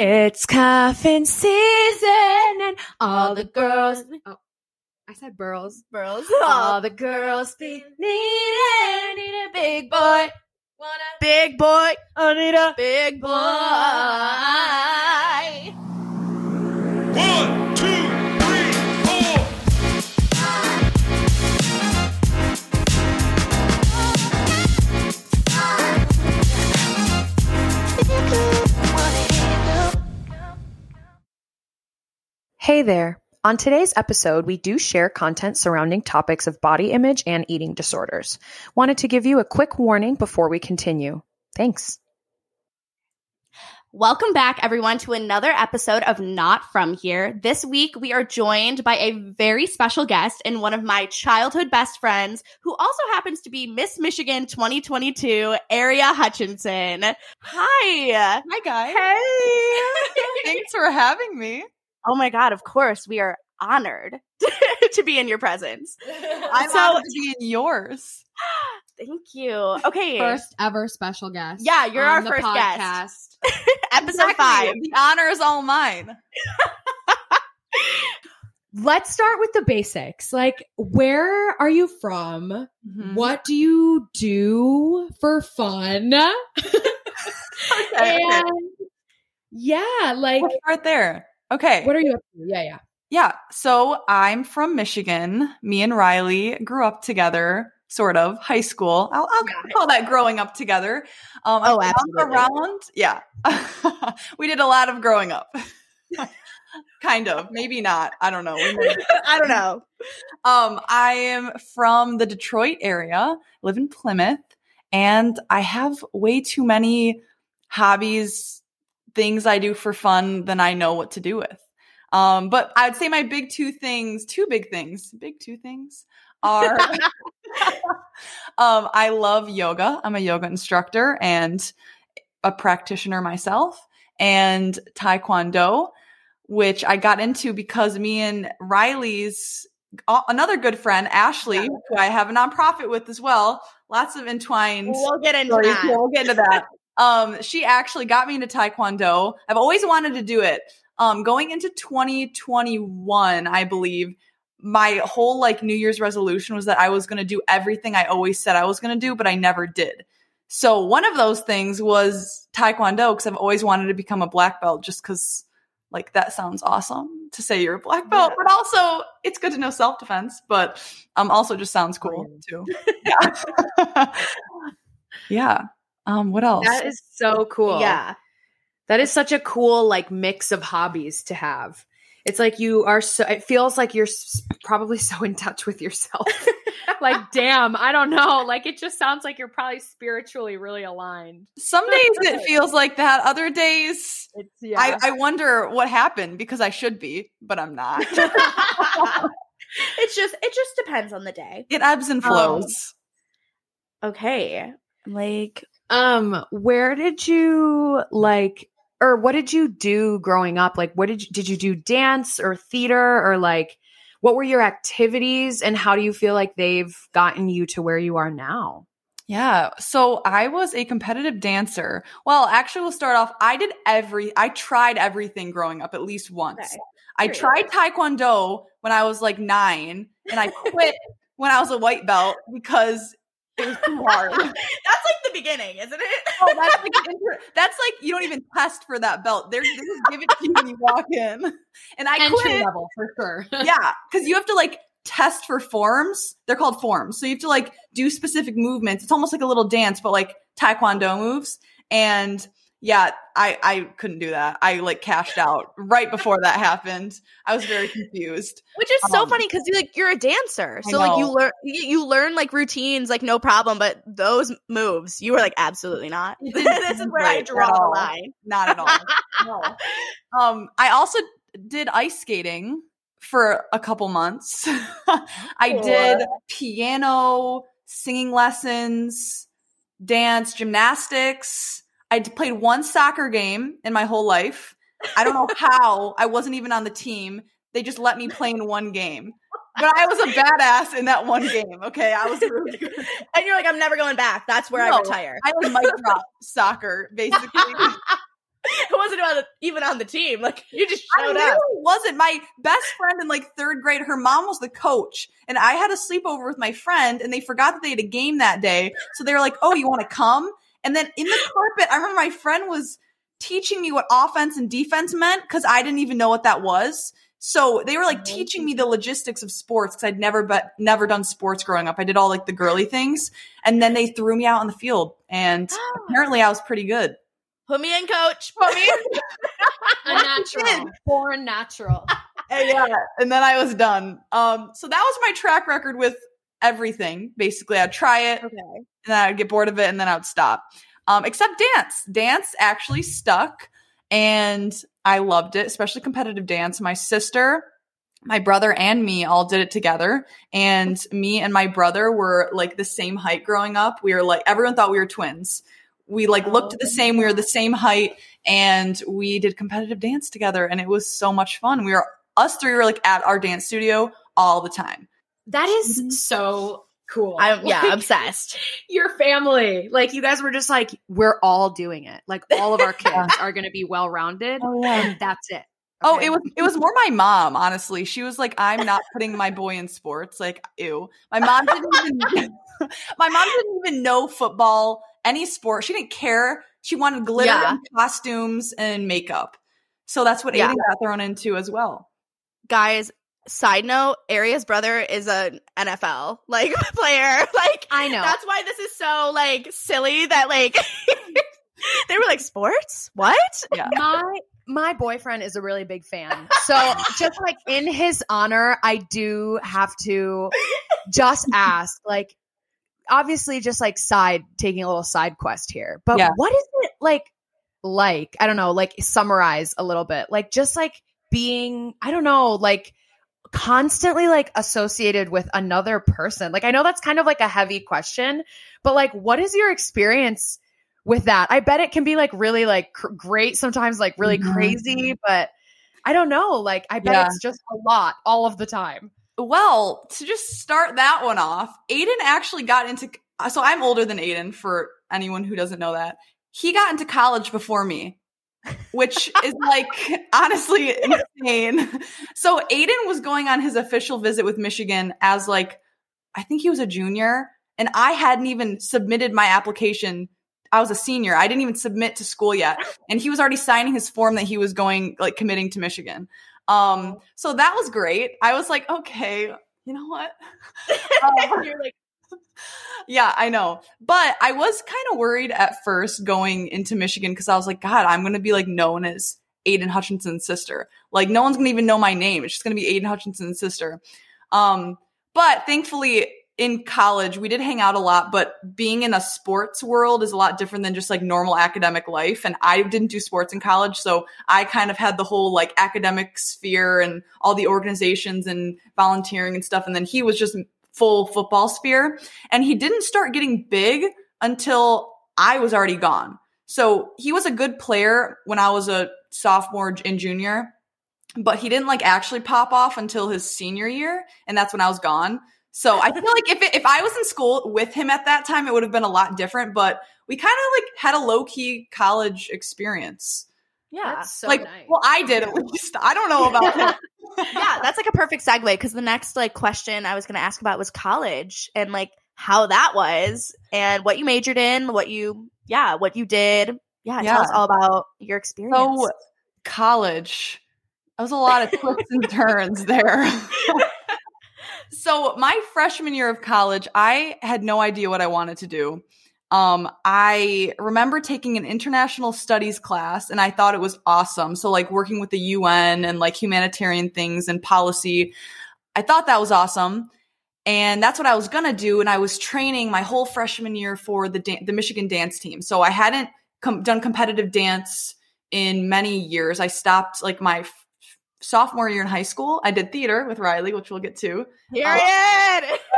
It's cuffing season and all the girls. Oh, I said burls. Burls. All oh. the girls be needing, need a big boy. Wanna big boy. I need a Big boy. One, two, three, four. Hey there. On today's episode, we do share content surrounding topics of body image and eating disorders. Wanted to give you a quick warning before we continue. Thanks. Welcome back, everyone, to another episode of Not From Here. This week, we are joined by a very special guest and one of my childhood best friends, who also happens to be Miss Michigan 2022, Aria Hutchinson. Hi. Hi guys. Hey. Thanks for having me. Oh my God, of course, we are honored to be in your presence. I'm So- honored to be in yours. Thank you. Okay. first ever special guest. Yeah, you're on our the first podcast. guest. Episode Exactly. five. The honor is all mine. Let's start with the basics. Like, where are you from? Mm-hmm. What do you do for fun? Okay. and yeah, like, Let's start there. Okay. what are you up to? Yeah, yeah. yeah. So I'm from Michigan. Me and Riley grew up together, sort of, high school. I'll, I'll call that growing up together. Um, Oh, absolutely. Around, yeah. we did a lot of growing up. kind of. Maybe not. I don't know. I don't know. Um, I am from the Detroit area, live in Plymouth, and I have way too many hobbies, things I do for fun than I know what to do with. Um, but I'd say my big two things, two big things, big two things are um, I love yoga. I'm a yoga instructor and a practitioner myself, and Taekwondo, which I got into because me and Riley's another good friend, Ashley, who I have a nonprofit with as well. Lots of entwined We'll get into stories. that. We'll get into that. Um, she actually got me into Taekwondo. I've always wanted to do it. Um, going into 2021, I believe my whole like New Year's resolution was that I was going to do everything I always said I was going to do, but I never did. So one of those things was Taekwondo because I've always wanted to become a black belt just because like that sounds awesome to say you're a black belt, but also it's good to know self defense, but um also just sounds cool too. Yeah. yeah. Um what else? That is so cool. Yeah. That is such a cool like mix of hobbies to have. It's like you are so it feels like you're probably so in touch with yourself. like damn, I don't know. Like it just sounds like you're probably spiritually really aligned. Some days it feels like that. Other days It's yeah. I, I wonder what happened because I should be, but I'm not. it's just it just depends on the day. it ebbs and flows. Okay. Like um where did you like or what did you do growing up? Like what did you did you do dance or theater or like what were your activities and how do you feel like they've gotten you to where you are now? Yeah. So I was a competitive dancer. Well, actually, we'll start off. I did every, I tried everything growing up at least once. Okay. I tried Taekwondo when I was like nine and I quit when I was a white belt because it was too hard. that's like the beginning, isn't it? Oh, that's like that's like you don't even test for that belt. They're, they just give it to you when you walk in. And I Entry quit. level for sure. Yeah, because you have to like test for forms. They're called forms. So you have to like do specific movements. It's almost like a little dance, but like Taekwondo moves. And yeah, I I couldn't do that. I like cashed out right before that happened. I was very confused. Which is so Um, funny because you like you're a dancer, so like you learn you, you learn like routines like no problem, but those moves you were like absolutely not. This is where I draw the line. Not at all. no. Um, I also did ice skating for a couple months. I did piano, singing lessons, dance, gymnastics. I played one soccer game in my whole life. I don't know how. I wasn't even on the team. They just let me play in one game. But I was a badass in that one game. Okay, I was really good. And you're like, I'm never going back. That's where I retire. I like mic drop soccer, basically. it wasn't the, even on the team. Like you just I showed literally up. wasn't. My best friend in like third grade, her mom was the coach, and I had a sleepover with my friend, and they forgot that they had a game that day. So they were like, "Oh, you want to come?" And then in the carpet, I remember my friend was teaching me what offense and defense meant because I didn't even know what that was. So they were like teaching me the logistics of sports because I'd never but never done sports growing up. I did all like the girly things, and then they threw me out on the field, and apparently I was pretty good. Put me in, coach. Put me in. A natural, born natural. And yeah, and then I was done. Um, so that was my track record with everything. Basically, I'd try it, okay. and then I'd get bored of it, and then I'd stop. Um, except dance. Dance actually stuck, and I loved it, especially competitive dance. My sister, my brother, and me all did it together. And me and my brother were like the same height growing up. We were like everyone thought we were twins. We like looked the same. We were the same height, and we did competitive dance together, and it was so much fun. We were us three were like at our dance studio all the time. That is mm-hmm. so cool. I'm yeah, Like, obsessed. your family. Like you guys were just like, we're all doing it. Like all of our kids are going to be well rounded. Oh and that's it. Oh, it was it was more my mom, honestly. She was like, I'm not putting my boy in sports. Like, ew. My mom didn't even my mom didn't even know football, any sport. She didn't care. She wanted glitter Yeah. and costumes and makeup. So that's what Yeah. Aidan got thrown into as well. Guys, side note, Aria's brother is an NFL like player. Like I know. That's why this is so like silly that like they were like sports? What? Yeah. my my boyfriend is a really big fan. So just like in his honor, I do have to just ask, like obviously just like side taking a little side quest here. But Yeah. what is it like like? I don't know, like summarize a little bit. Like just like being, I don't know, like constantly like associated with another person. Like I know that's kind of like a heavy question, but like what is your experience with that? I bet it can be like really like cr- great sometimes like really Mhm. crazy, but I don't know, like I bet Yeah. it's just a lot all of the time. Well, to just start that one off, Aidan actually got into so I'm older than Aidan for anyone who doesn't know that. He got into college before me, which is like honestly insane. So Aidan was going on his official visit with Michigan as like I think he was a junior and I hadn't even submitted my application. I was a senior. I didn't even submit to school yet. And he was already signing his form that he was going like committing to Michigan. Um, so that was great. I was like, okay, you know what? Um, You're like yeah, I know. But I was kind of worried at first going into Michigan because I was like, God, I'm going to be like known as Aidan Hutchinson's sister. Like, no one's going to even know my name. It's just going to be Aidan Hutchinson's sister. Um, but thankfully, in college, we did hang out a lot, but being in a sports world is a lot different than just like normal academic life. And I didn't do sports in college. So I kind of had the whole like academic sphere and all the organizations and volunteering and stuff. And then he was just full football sphere. And he didn't start getting big until I was already gone. So he was a good player when I was a sophomore and junior, but he didn't like actually pop off until his senior year. And that's when I was gone. So I feel like if it, if I was in school with him at that time, it would have been a lot different. But we kind of like had a low key college experience. Yeah. That's so like, nice. well, I did at least. I don't know about that. yeah, that's like a perfect segue because the next like question I was going to ask about was college and like how that was and what you majored in, what you yeah, what you did. Yeah, tell us all about your experience. So college, that was a lot of twists and turns there. so my freshman year of college, I had no idea what I wanted to do. Um, I remember taking an international studies class and I thought it was awesome. So like working with the UN and like humanitarian things and policy, I thought that was awesome. And that's what I was gonna do. And I was training my whole freshman year for the dan- the Michigan dance team. So I hadn't com- done competitive dance in many years. I stopped like my f- sophomore year in high school. I did theater with Riley, which we'll get to. Period.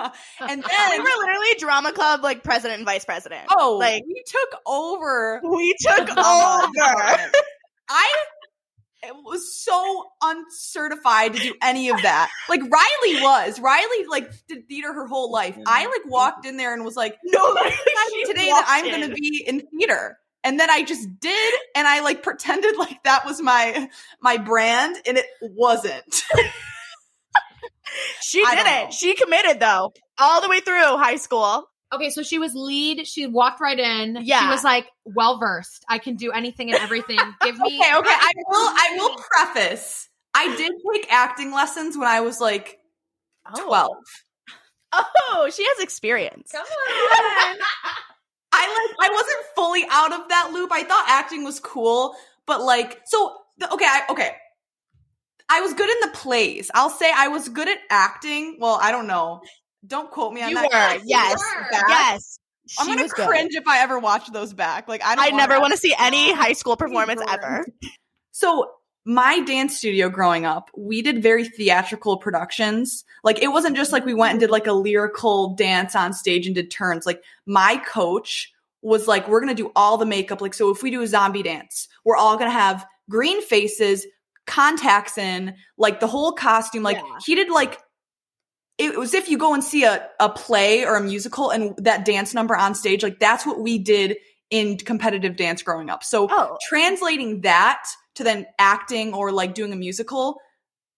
and then we were literally drama club like president and vice president. oh, like we took over. we took over. I was so uncertified to do any of that. Like Riley was. Riley like did theater her whole life. I like walked in there and was like, No, today that I'm going to be in theater. and then I just did and I like pretended like that was my my brand and it wasn't. She did it. know. She committed though, all the way through high school. Okay, so she was lead. She walked right in. Yeah. She was like well versed. I can do anything and everything. Give me Okay, okay. I will I will preface. I did take acting lessons when I was like 12. Oh, she has experience. Come on. I like I wasn't fully out of that loop. I thought acting was cool, but like so the, okay, I, okay. I was good in the plays. I'll say I was good at acting. Well, I don't know. Don't quote me on You that. were, You yes, were. Back. yes. I'm She gonna was good. cringe if I ever watch those back. Like I don't. I never want to see any high school performance ever. So my dance studio growing up, we did very theatrical productions. Like it wasn't just like we went and did like a lyrical dance on stage and did turns. Like my coach was like, we're gonna do all the makeup. Like so, if we do a zombie dance, we're all gonna have green faces, contacts in, like the whole costume. Like Yeah. he did like. It was if you go and see a, a play or a musical and that dance number on stage, like that's what we did in competitive dance growing up. So Oh, translating that to then acting or like doing a musical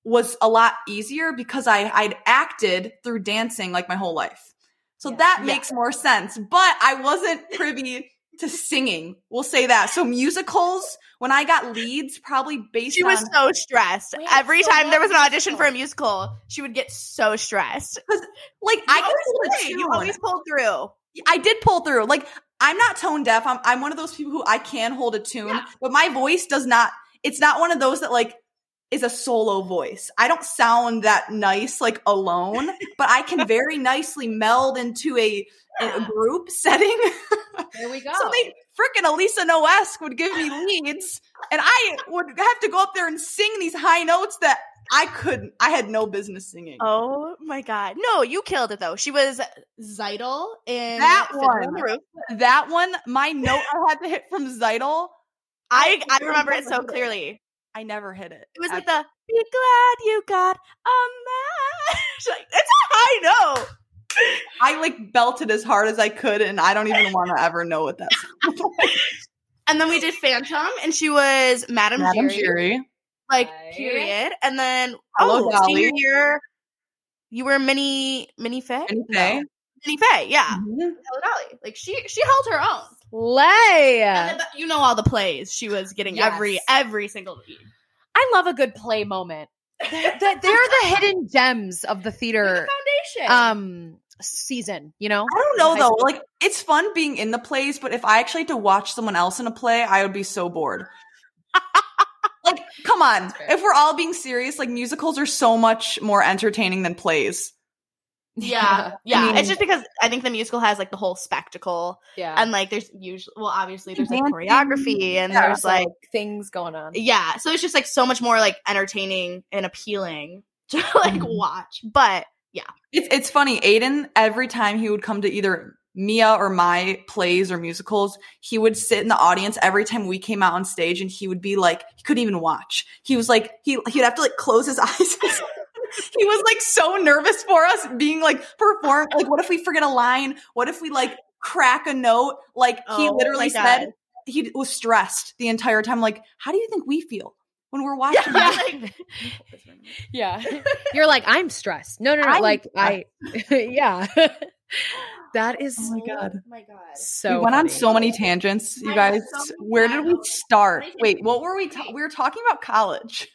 was a lot easier because I I'd acted through dancing like my whole life. So Yeah. that Yeah. makes more sense. But I wasn't privy to singing. We'll say that. So musicals, when I got leads, probably based she was on so stressed. Wait, Every so time there was an audition for a musical? musical, she would get so stressed. like You I could always hold a did. You always pulled through. I did pull through. Like I'm not tone deaf. I'm I'm one of those people who I can hold a tune, Yeah. but my voice does not. It's not one of those that like is a solo voice. I don't sound that nice like alone, but I can very nicely meld into a, a group setting. There we go. so they freaking Elisa Noesque would give me leads, and I would have to go up there and sing these high notes that I couldn't. I had no business singing. Oh my god. No, you killed it though. She was Tzeitel in That one. That one, my note I had to hit from Tzeitel. I I remember it so clearly. I never hit it. It was like the "Be glad you got a match." Like it's a high note. I like belted as hard as I could, and I don't even want to ever know what that sounds like. And then we did Phantom, and she was Madame, Madam Jerry, Jury. like Right. period. And then Hello, oh, Dolly. senior year, you were Minnie Minnie Fay. Minnie Fay. No. Minnie Fay, yeah. Mhm. Hello, Dolly. Like she she held her own. Slay. And the- you know all the plays she was getting Yes. every every single week. I love a good play moment. They're, they're the hidden gems of the theater the foundation. um season, you know? I don't know though. school. Like it's fun being in the plays, but if I actually had to watch someone else in a play, I would be so bored. like, come on. If we're all being serious, like musicals are so much more entertaining than plays. Yeah, yeah. mean- it's just because I think the musical has like the whole spectacle, yeah. and like there's usually well, obviously there's like choreography, and Yeah, there's like things going on. yeah, so it's just like so much more like entertaining and appealing to like Mhm. watch. But yeah, It's it's funny. Aidan, every time he would come to either Mia or my plays or musicals, he would sit in the audience every time we came out on stage and he would be like, he couldn't even watch. He was like, he he'd have to like close his eyes. he was like so nervous for us being like perform like what if we forget a line? What if we like crack a note? Like he Oh literally said God. he was stressed the entire time. Like, how do you think we feel when we're watching? yeah, this? like, Yeah. You're like, I'm stressed. No, no, no. I'm like I yeah. that is Oh my God. Oh my god. so we went on so many tangents, you I guys. so many Where did we start? Wait, what were we? Ta- we were talking about college.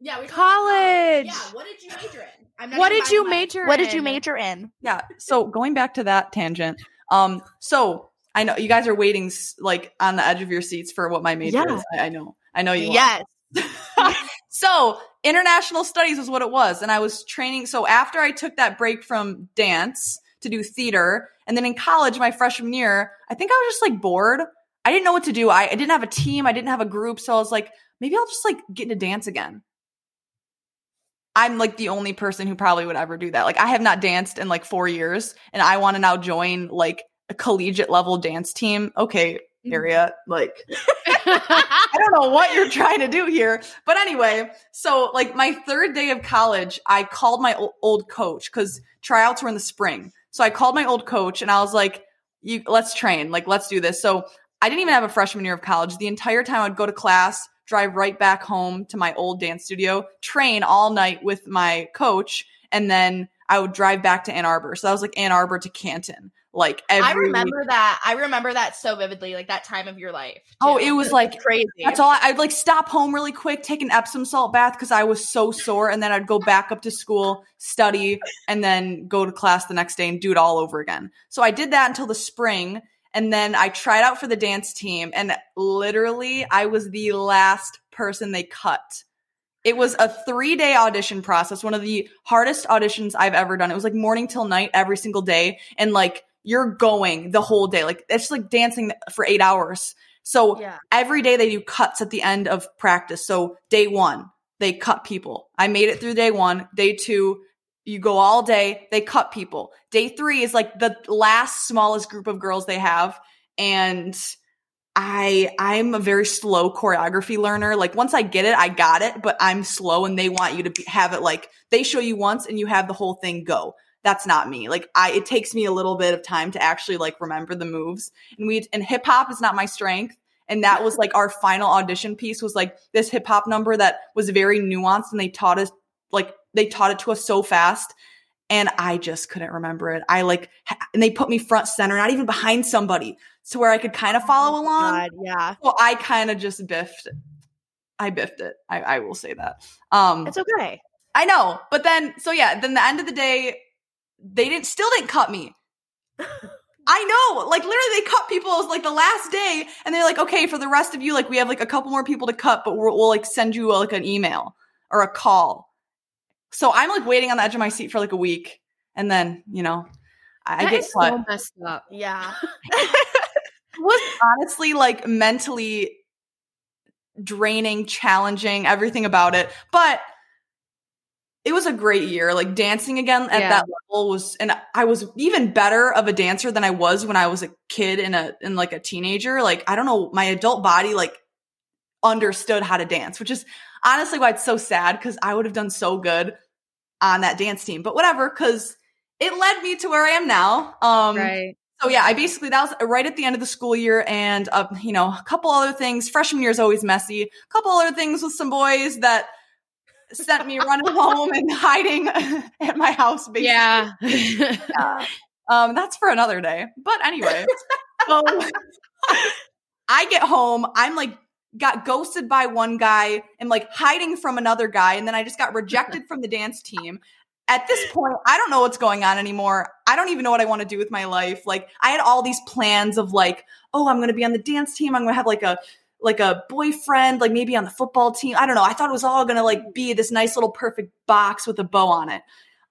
Yeah, we College. Yeah, what did you major in? I'm not What did you buying my- major What did you in? major in? Yeah. So going back to that tangent, um, so I know you guys are waiting like on the edge of your seats for what my major Yeah. is. I, I know. I know you. are. Yes. so international studies was what it was, and I was training. So after I took that break from dance to do theater, and then in college, my freshman year, I think I was just like bored. I didn't know what to do. I, I didn't have a team. I didn't have a group. So I was like, maybe I'll just like get into dance again. I'm like the only person who probably would ever do that. Like I have not danced in like four years, and I want to now join like a collegiate level dance team. Okay, mm-hmm. area like I don't know what you're trying to do here. But anyway, so like my third day of college, I called my old coach because tryouts were in the spring. So I called my old coach and I was like, you let's train, like let's do this. So I didn't even have a freshman year of college. The entire time I'd go to class, drive right back home to my old dance studio, train all night with my coach, and then I would drive back to Ann Arbor. So that was like Ann Arbor to Canton. Like every I remember that. I remember that so vividly, like that time of your life. Oh, too. it was like crazy. That's all. I, I'd like stop home really quick, take an Epsom salt bath because I was so sore, and then I'd go back up to school, study, and then go to class the next day and do it all over again. So I did that until the spring, and then I tried out for the dance team, and literally I was the last person they cut. It was a three day audition process, one of the hardest auditions I've ever done. It was like morning till night every single day, and like you're going the whole day. Like it's like dancing for eight hours. So Yeah. every day they do cuts at the end of practice. So day one, they cut people. I made it through day one. Day two, you go all day, they cut people. Day three is like the last smallest group of girls they have. And I I'm a very slow choreography learner. Like once I get it, I got it, but I'm slow and they want you to be, have it like they show you once and you have the whole thing go. That's not me. Like I it takes me a little bit of time to actually like remember the moves. And we and hip hop is not my strength. And that was like our final audition piece was like this hip hop number that was very nuanced and they taught us like they taught it to us so fast and I just couldn't remember it. I like and they put me front center, not even behind somebody, to where I could kind of follow along. God, yeah. Well, I kind of just biffed. I biffed it. I, I will say that. Um, It's okay. I know, but then so yeah, then the end of the day, they didn't still didn't cut me. I know, like literally, they cut people. Was like the last day, and they're like, okay, for the rest of you, like we have like a couple more people to cut, but we'll, we'll like send you like an email or a call. So I'm like waiting on the edge of my seat for like a week, and then you know, I, I get so messed up. Yeah. It was honestly like mentally draining, challenging, everything about it. But it was a great year. Like dancing again at Yeah. that level was and I was even better of a dancer than I was when I was a kid and a and like a teenager. Like I don't know, my adult body like understood how to dance, which is honestly why it's so sad because I would have done so good on that dance team. But whatever, because it led me to where I am now. Um right. so yeah, I basically that was right at the end of the school year, and uh, you know, a couple other things. Freshman year is always messy. A couple other things with some boys that sent me running home and hiding at my house. Basically. Yeah. Yeah. Um, that's for another day. But anyway, so I get home. I'm like got ghosted by one guy and like hiding from another guy, and then I just got rejected from the dance team. At this point, I don't know what's going on anymore. I don't even know what I want to do with my life. Like I had all these plans of like, oh, I'm going to be on the dance team. I'm going to have like a like a boyfriend, like maybe on the football team. I don't know. I thought it was all going to like mm. be this nice little perfect box with a bow on it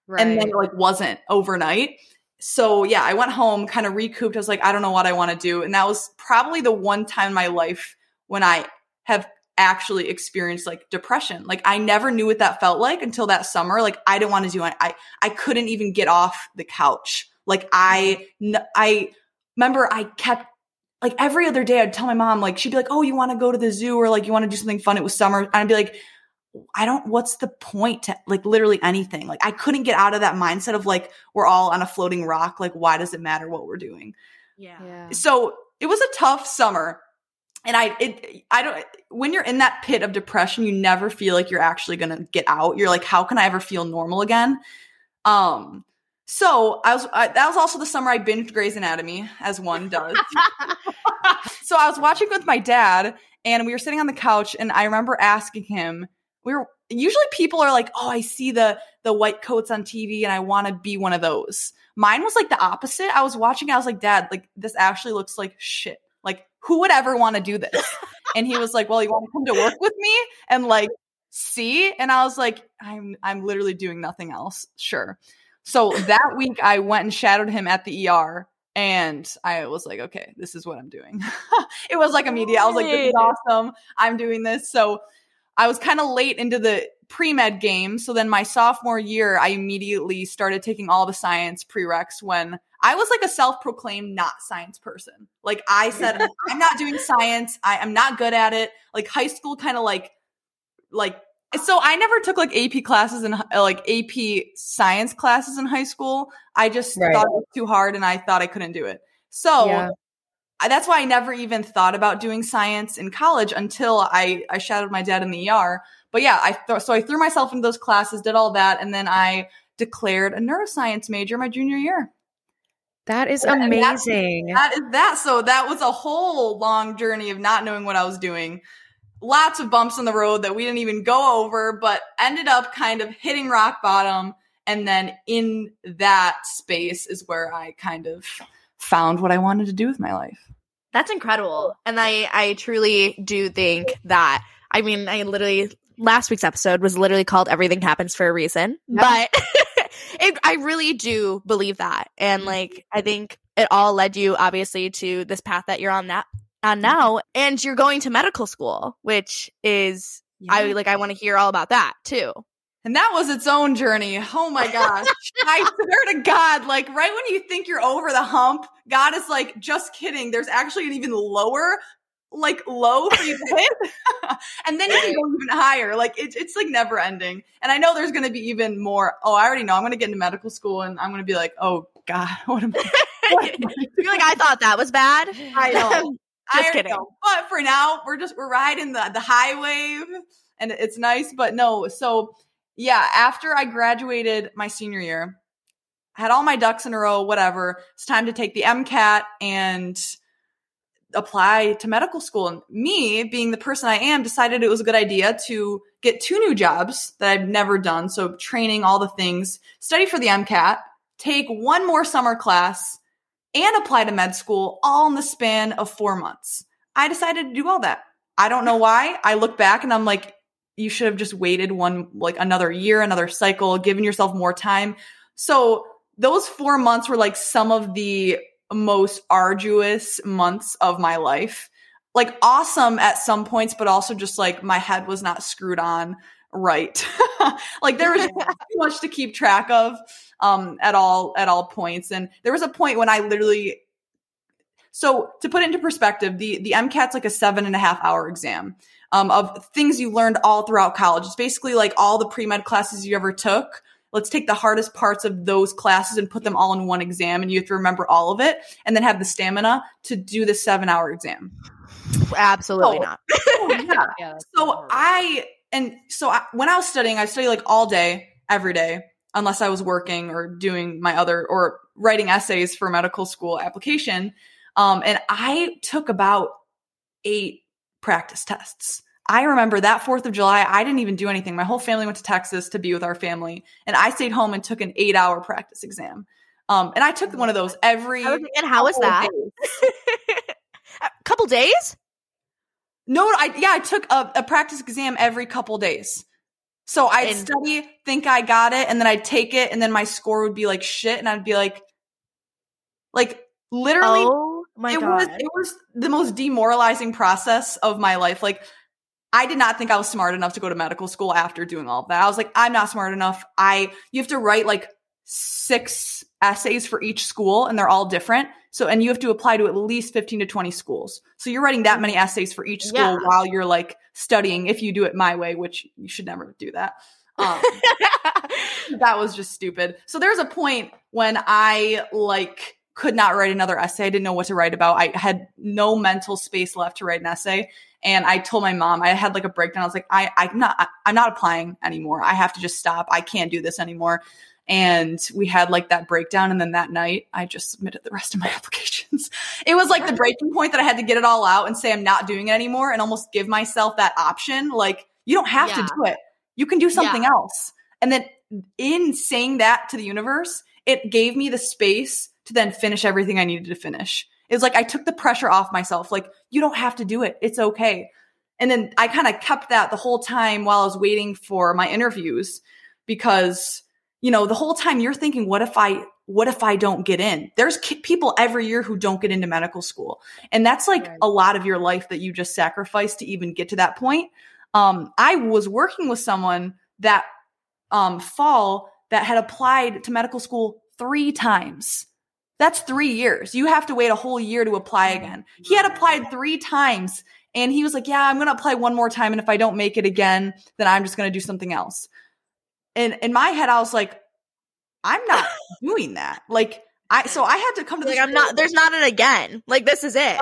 right. and then it like wasn't overnight. So yeah, I went home, kind of recouped. I was like, I don't know what I want to do, and that was probably the one time in my life when I have actually experienced like depression. Like I never knew what that felt like until that summer. Like I didn't want to do it. I I couldn't even get off the couch. Like I mm-hmm. I remember I kept like every other day I'd tell my mom like she'd be like, "Oh, you want to go to the zoo or like you want to do something fun? It was summer." And I'd be like, I don't, what's the point to like literally anything? Like I couldn't get out of that mindset of like, we're all on a floating rock. Like, why does it matter what we're doing? Yeah. yeah. So it was a tough summer. And I, it, I don't, when you're in that pit of depression, you never feel like you're actually going to get out. You're like, how can I ever feel normal again? Um, so I was, I, that was also the summer I binged Grey's Anatomy as one does. so I was watching with my dad and we were sitting on the couch and I remember asking him, we were usually people are like, "Oh, I see the the white coats on TV and I want to be one of those." Mine was like the opposite. I was watching, I was like, "Dad, like this actually looks like shit. Who would ever want to do this?" and he was like, "Well, you want to come to work with me and like see?" And I was like, "I'm I'm literally doing nothing else." Sure. So that week I went and shadowed him at the ER and I was like, okay, this is what I'm doing. it was like immediate. I was like, this is awesome. I'm doing this. So I was kind of late into the pre med game. So then my sophomore year, I immediately started taking all the science prereqs when I was like a self proclaimed not science person. Like I said, I'm not doing science. I, I'm not good at it. Like high school kind of like, like, so I never took like AP classes and like AP science classes in high school. I just Right. thought it was too hard and I thought I couldn't do it. So Yeah. I- that's why I never even thought about doing science in college until I I shadowed my dad in the ER. But yeah, I th- so I threw myself into those classes, did all that, and then I declared a neuroscience major my junior year. That is Yeah, and that's- amazing. That is that. So that was a whole long journey of not knowing what I was doing. Lots of bumps in the road that we didn't even go over, but ended up kind of hitting rock bottom. And then in that space is where I kind of found what I wanted to do with my life. That's incredible. And I, I truly do think that, I mean, I literally, last week's episode was literally called Everything Happens for a Reason. But it, I really do believe that. And mm-hmm. like, I think it all led you obviously to this path that you're on that on mm-hmm. now. And you're going to medical school, which is, I like, I want to hear all about that too. And that was its own journey. Oh my gosh. I swear to God, like right when you think you're over the hump, God is like, just kidding. There's actually an even lower, like low for you to hit. and then you can go even higher. Like it, it's like never ending. And I know there's going to be even more. Oh, I already know. I'm going to get into medical school and I'm going to be like, oh God, what am I? what am I You're like, I thought that was bad. I know. Just already kidding. know. But for now, we're just we're riding the the high wave, and it's nice. But no, so yeah, after I graduated my senior year, I had all my ducks in a row. Whatever, it's time to take the MCAT and apply to medical school. And me, being the person I am, decided it was a good idea to get two new jobs that I've never done. So training, all the things, study for the MCAT, take one more summer class, and apply to med school all in the span of four months. I decided to do all that. I don't know why. I look back and I'm like, you should have just waited one, like another year, another cycle, given yourself more time. So those four months were like some of the most arduous months of my life. Like awesome at some points, but also just like my head was not screwed on right. like there was too much to keep track of um at all at all points. And there was a point when I literally so to put it into perspective, the the MCAT's like a seven and a half hour exam um, of things you learned all throughout college. It's basically like all the pre med classes you ever took. Let's take the hardest parts of those classes and put them all in one exam, and you have to remember all of it, and then have the stamina to do the seven hour exam. Absolutely Oh. not. Oh, yeah. Yeah, So horrible. I and so I, when I was studying, I studied like all day, every day, unless I was working or doing my other or writing essays for medical school application. Um, and I took about eight practice tests. I remember that Fourth of July, I didn't even do anything. My whole family went to Texas to be with our family, and I stayed home and took an eight-hour practice exam. Um, and I took one of those every. Was and how was that? A couple days? No, I yeah, I took a, a practice exam every couple days. So I'd And- study, think I got it, and then I'd take it, and then my score would be like shit, and I'd be like, like literally, oh my it god. was it was the most demoralizing process of my life. Like, I did not think I was smart enough to go to medical school after doing all of that. I was like, I'm not smart enough. I you have to write like six essays for each school, and they're all different. So, and you have to apply to at least 15 to 20 schools. So you're writing that many essays for each school Yeah. while you're like studying. If you do it my way, which you should never do that. Um, that was just stupid. So there's a point when I like could not write another essay. I didn't know what to write about. I had no mental space left to write an essay. And I told my mom, I had like a breakdown. I was like, I, I'm not, I'm not applying anymore. I have to just stop. I can't do this anymore. And we had like that breakdown. And then that night I just submitted the rest of my applications. It was like the breaking point that I had to get it all out and say, I'm not doing it anymore and almost give myself that option. Like, you don't have Yeah. to do it. You can do something else. And then in saying that to the universe, it gave me the space to then finish everything I needed to finish. It was like I took the pressure off myself. Like, you don't have to do it. It's okay. And then I kind of kept that the whole time while I was waiting for my interviews because, you know, the whole time you're thinking, what if I, what if I don't get in? There's ki- people every year who don't get into medical school. And that's like Right. a lot of your life that you just sacrificed to even get to that point. Um, I was working with someone that um, fall that had applied to medical school three times. That's three years. You have to wait a whole year to apply again. He had applied three times and he was like, Yeah, I'm going to apply one more time. And if I don't make it again, then I'm just going to do something else. And in my head, I was like, I'm not doing that. Like, I so I had to come to Like I'm not. There's not an again. Like this is it.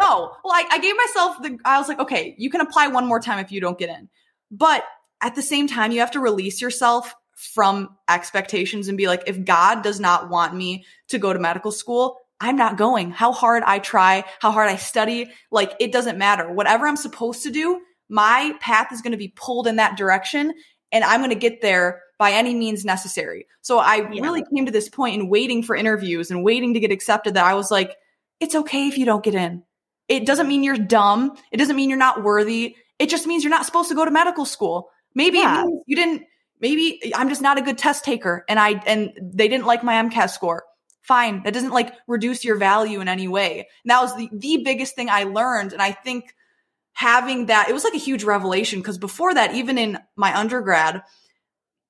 No, well, I, I gave myself the. I was like, okay, you can apply one more time if you don't get in, but at the same time, you have to release yourself from expectations and be like, if God does not want me to go to medical school, I'm not going. How hard I try, how hard I study, like it doesn't matter. Whatever I'm supposed to do, my path is going to be pulled in that direction, and I'm going to get there by any means necessary. So I Yeah. really came to this point in waiting for interviews and waiting to get accepted that I was like, it's okay if you don't get in. It doesn't mean you're dumb. It doesn't mean you're not worthy. It just means you're not supposed to go to medical school. Maybe it Yeah. means you didn't. Maybe I'm just not a good test taker, and I and they didn't like my MCAT score. Fine, that doesn't like reduce your value in any way. And that was the the biggest thing I learned, and I think having that it was like a huge revelation because before that, even in my undergrad,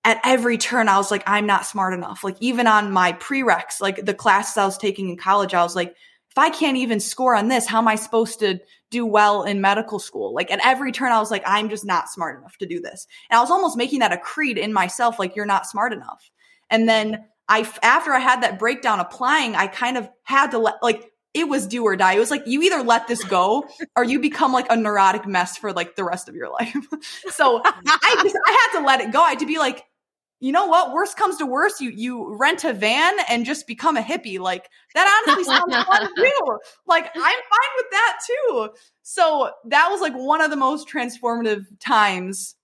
at every turn I was like, I'm not smart enough. Like even on my prereqs, like the classes I was taking in college, I was like, if I can't even score on this, how am I supposed to do well in medical school? Like at every turn, I was like, I'm just not smart enough to do this. And I was almost making that a creed in myself, like you're not smart enough. And then I, after I had that breakdown applying, I kind of had to let, like, it was do or die. It was like you either let this go or you become like a neurotic mess for like the rest of your life. so I just I had to let it go. I had to be like, you know what? Worst comes to worst, you you rent a van and just become a hippie. Like that honestly sounds fun too. Like I'm fine with that too. So that was like one of the most transformative times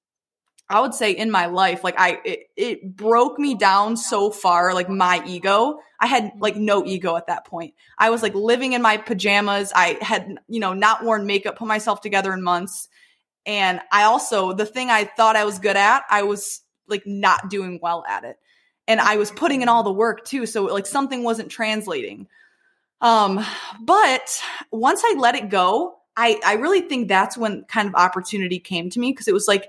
I would say in my life. Like I it, it broke me down so far, like my ego. I had like no ego at that point. I was like living in my pajamas. I had, you know, not worn makeup, put myself together in months. And I also, the thing I thought I was good at, I was like not doing well at it. And I was putting in all the work too. So like something wasn't translating. Um, but once I let it go, I, I really think that's when kind of opportunity came to me because it was like,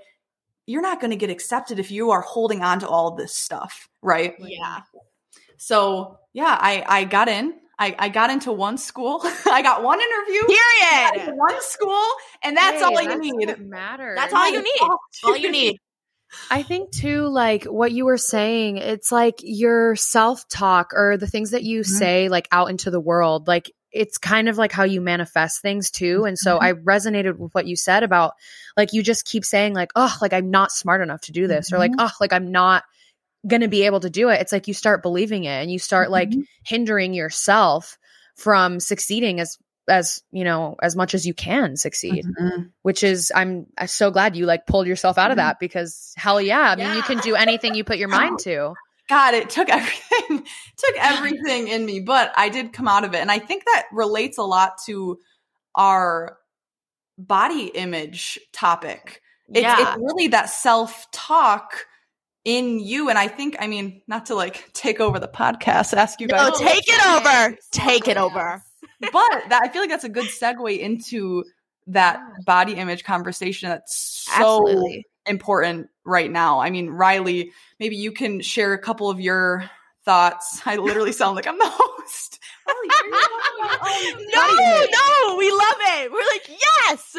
you're not going to get accepted if you are holding on to all this stuff, right? Yeah. So yeah, I, I got in. I, I got into one school. I got one interview. I got into Period. one school, and that's Hey, all you that's need. what matters. That's all you need. All you need. I think too, like what you were saying, it's like your self talk or the things that you Mhm. say, like out into the world, like it's kind of like how you manifest things too. And so Mhm. I resonated with what you said about like you just keep saying, like, oh, like I'm not smart enough to do this, or like, oh, like I'm not gonna be able to do it. It's like you start believing it and you start like Mhm. hindering yourself from succeeding as as you know as much as you can succeed Mhm. which is I'm, so glad you like pulled yourself out of Mhm. that because hell yeah i mean you can do anything you put your mind to God, it took everything, took everything in me, but I did come out of it. And I think that relates a lot to our body image topic. It's, Yeah. it's really that self talk in you. And I think, I mean, not to like take over the podcast, ask you No, guys, take it over. Take it over. But that, I feel like that's a good segue into that body image conversation that's so Absolutely. important right now. I mean, Riley, maybe you can share a couple of your thoughts. I literally sound like I'm the host. Riley, share your thoughts on your own No, no, we love it. We're like, yes.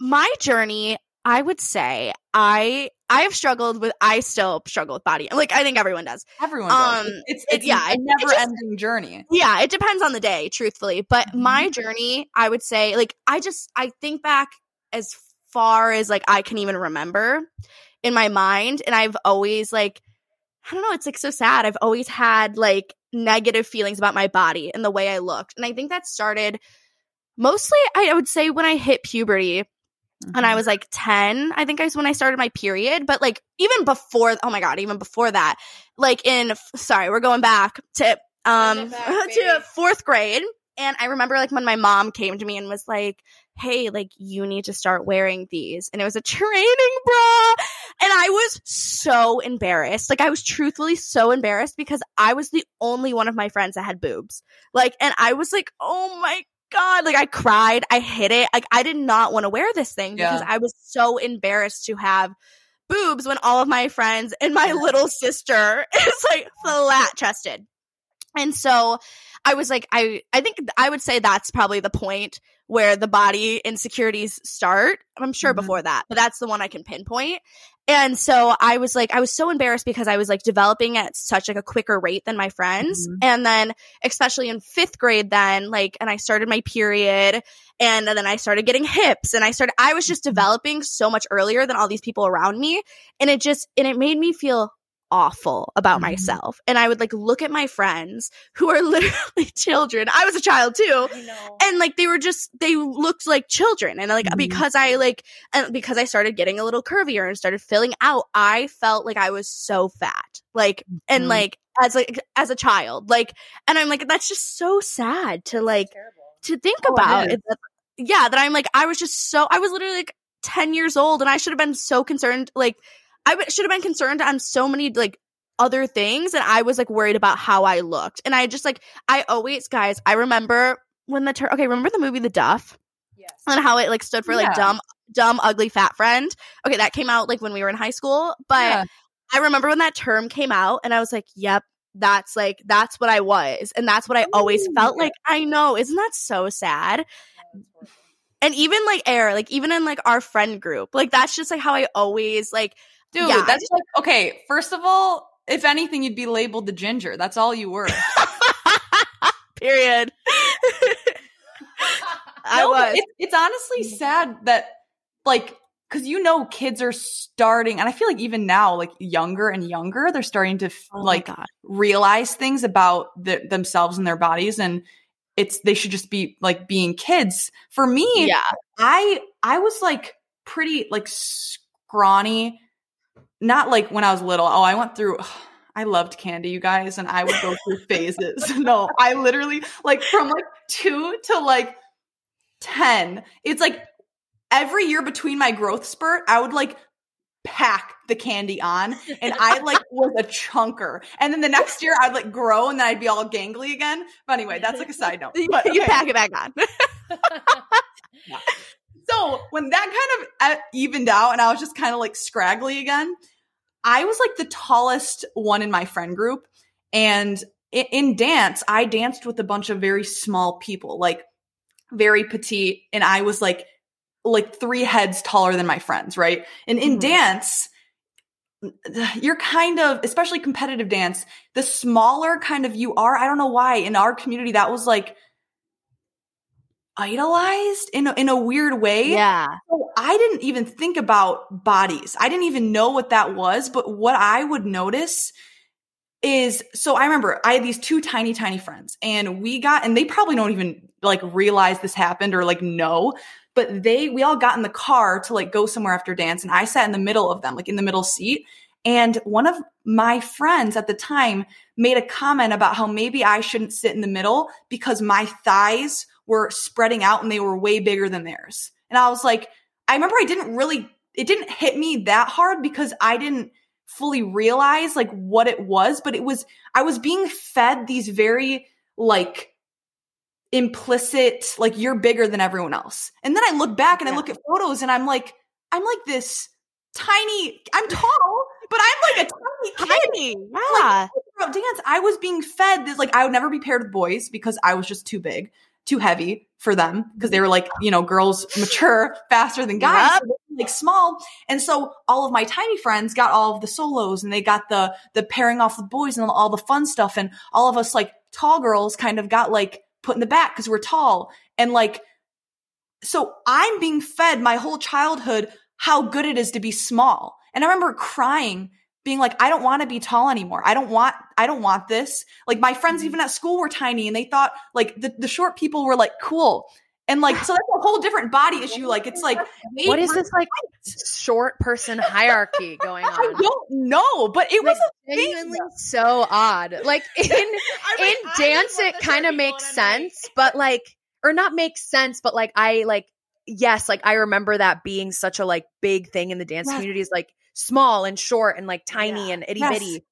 My journey, I would say, I I have struggled with. I still struggle with body. Like I think everyone does. Everyone does. Um, it's it- it's yeah, a never just- ending journey. Yeah, it depends on the day, truthfully. But my journey, I would say, like I just I think back as far as like I can even remember in my mind, and I've always like I don't know, it's like so sad. I've always had like negative feelings about my body and the way I looked. And I think that started mostly I would say when I hit puberty and I was like 10, I think I was when I started my period, but like even before oh my god, even before that, like in sorry, we're going back to um back, to 4th grade and I remember like when my mom came to me and was like, "Hey, like you need to start wearing these." And it was a training bra. And I was so embarrassed. Like I was truthfully so embarrassed because I was the only one of my friends that had boobs. Like and I was like, "Oh my god." Like I cried, I hid it. Like I did not want to wear this thing because I was so embarrassed to have boobs when all of my friends and my little sister is like flat chested. And so I was like, I, I think I would say that's probably the point where the body insecurities start. I'm sure Mhm. before that, but that's the one I can pinpoint. And so I was like, I was so embarrassed because I was like developing at such like a quicker rate than my friends. Mhm. And then especially in fifth grade then, like, and I started my period and then I started getting hips and I started, I was just developing so much earlier than all these people around me. And it just, and it made me feel awful about Mhm. myself. And I would like look at my friends who are literally children. I was a child too and like they were just they looked like children and like Mhm. because i like and because i started getting a little curvier and started filling out i felt like i was so fat like and Mhm. like as like as a child like and i'm like that's just so sad to like to think Oh, about it, yeah that i'm like i was just so i was literally like 10 years old and i should have been so concerned like i w- should have been concerned on so many like other things and i was like worried about how i looked and i just like i always guys i remember when the term okay remember the movie the duff Yes. and how it like stood for like Yeah. dumb dumb ugly fat friend okay that came out like when we were in high school but Yeah. i remember when that term came out and i was like yep that's like that's what i was and that's what i always Ooh. felt like i know isn't that so sad and even like air like even in like our friend group like that's just like how i always like Dude, Yeah. that's like okay. First of all, if anything, you'd be labeled the ginger. That's all you were. period i No, was It's, it's honestly mm. sad that, like, because you know, kids are starting, and I feel like even now, like younger and younger, they're starting to Oh like realize things about the, themselves and their bodies, and it's they should just be like being kids. For me, yeah I I was like pretty like scrawny, not like when I was little. Oh, I went through. I loved candy, you guys, and I would go through phases. No, I literally like from like two to like ten. It's like every year between my growth spurt, I would like pack the candy on and I like was a chunker. And then the next year I'd like grow and then I'd be all gangly again. But anyway, that's like a side note. But you pack it back on So when that kind of uh, evened out and I was just kind of like scraggly again, I was like the tallest one in my friend group. And in, dance, I danced with a bunch of very small people, like very petite. And I was like, like three heads taller than my friends, right? And in Mhm. dance, you're kind of, especially competitive dance, the smaller kind of you are. I don't know why in our community that was like idolized in a, in a weird way. yeah So I didn't even think about bodies. I didn't even know what that was. But what I would notice is so I remember I had these two tiny, tiny friends, and we got, and they probably don't even like realize this happened or like know, but they, we all got in the car to like go somewhere after dance, and I sat in the middle of them, like in the middle seat. And one of my friends at the time made a comment about how maybe I shouldn't sit in the middle because my thighs were spreading out and they were way bigger than theirs. And I was like, I remember I didn't really, it didn't hit me that hard because I didn't fully realize like what it was, but it was, I was being fed these very like implicit, like you're bigger than everyone else. And then I look back and I look at photos and I'm like, I'm like this tiny, I'm tall, but I'm like a tiny kid. Tiny yeah. About dance, I was being fed this like I would never be paired with boys because I was just too big, too heavy for them because they were like you know girls mature faster than guys, Yep. so like small, and so all of my tiny friends got all of the solos and they got the the pairing off with boys and all the fun stuff, and all of us like tall girls kind of got like put in the back because we're tall and like so I'm being fed my whole childhood how good it is to be small. And I remember crying, being like, I don't want to be tall anymore. I don't want, I don't want this. Like my friends, mm-hmm. even at school, were tiny and they thought like the, the short people were like cool. And like, so that's a whole different body issue. Like it's like, What is this like short person hierarchy going on I don't know, but it was Like, thing. genuinely so odd. Like in I in I dance, it kind of makes going on, like- sense, but like, or not makes sense, but like, I like, yes, like I remember that being such a like big thing in the dance Yes. community is like small and short and like tiny Yeah. and itty Yes. bitty.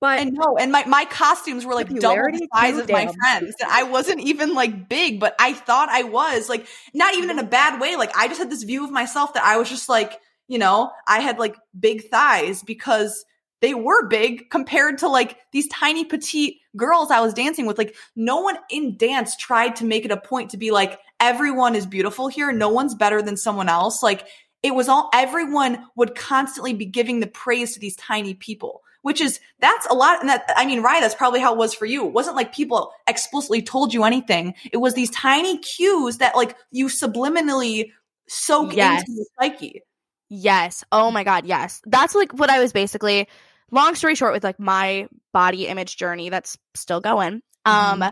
But I know, and my, my costumes were like double the size of my friends. And I wasn't even like big, but I thought I was like not even in a mm-hmm. bad way. Like I just had this view of myself that I was just like, you know, I had like big thighs because they were big compared to like these tiny petite girls I was dancing with. Like no one in dance tried to make it a point to be like, everyone is beautiful here. No one's better than someone else. Like it was all, everyone would constantly be giving the praise to these tiny people. Which is that's a lot, and that I mean, right that's probably how it was for you. It wasn't like people explicitly told you anything. It was these tiny cues that like you subliminally soak Yes. into your psyche. Yes. Oh my god, yes. That's like what I was basically long story short with like my body image journey that's still going. Um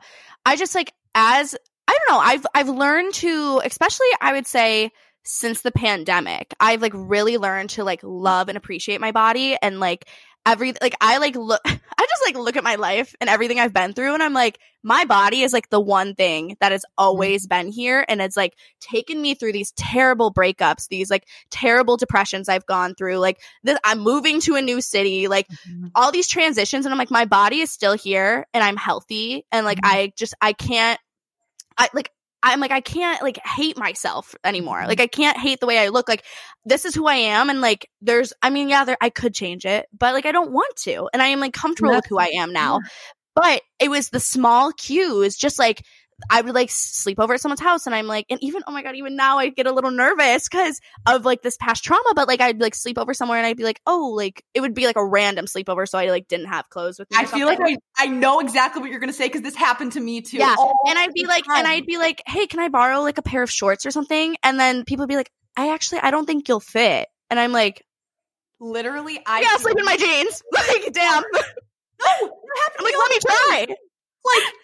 I just like as I don't know, I've I've learned to especially I would say since the pandemic, I've like really learned to like love and appreciate my body and like every like I like look I just like look at my life and everything I've been through and I'm like my body is like the one thing that has mm-hmm. always been here and it's like taken me through these terrible breakups, these like terrible depressions I've gone through. Like this, I'm moving to a new city, like mm-hmm. all these transitions, and I'm like, my body is still here and I'm healthy. And like, mm-hmm. I just, I can't, I like, I'm like, I can't like hate myself anymore. Like, I can't hate the way I look. Like, this is who I am. And like, there's, I mean, yeah, there, I could change it, but like, I don't want to. And I am like comfortable with who I am now. But it was the small cues, just like, I would like sleep over at someone's house and I'm like, and even, oh my God, even now I get a little nervous because of like this past trauma. But like, I'd like sleep over somewhere and I'd be like, oh, like it would be like a random sleepover. So I like didn't have clothes with me. I feel like. I, I know exactly what you're gonna say because this happened to me too. Yeah. and I'd be like, and. I'd be like, hey, can I borrow like a pair of shorts or something? And then people would be like, I actually, I don't think you'll fit. And I'm like, literally, I yeah, sleep in my jeans. Like, damn. no. Happened I'm like, let me try. Like,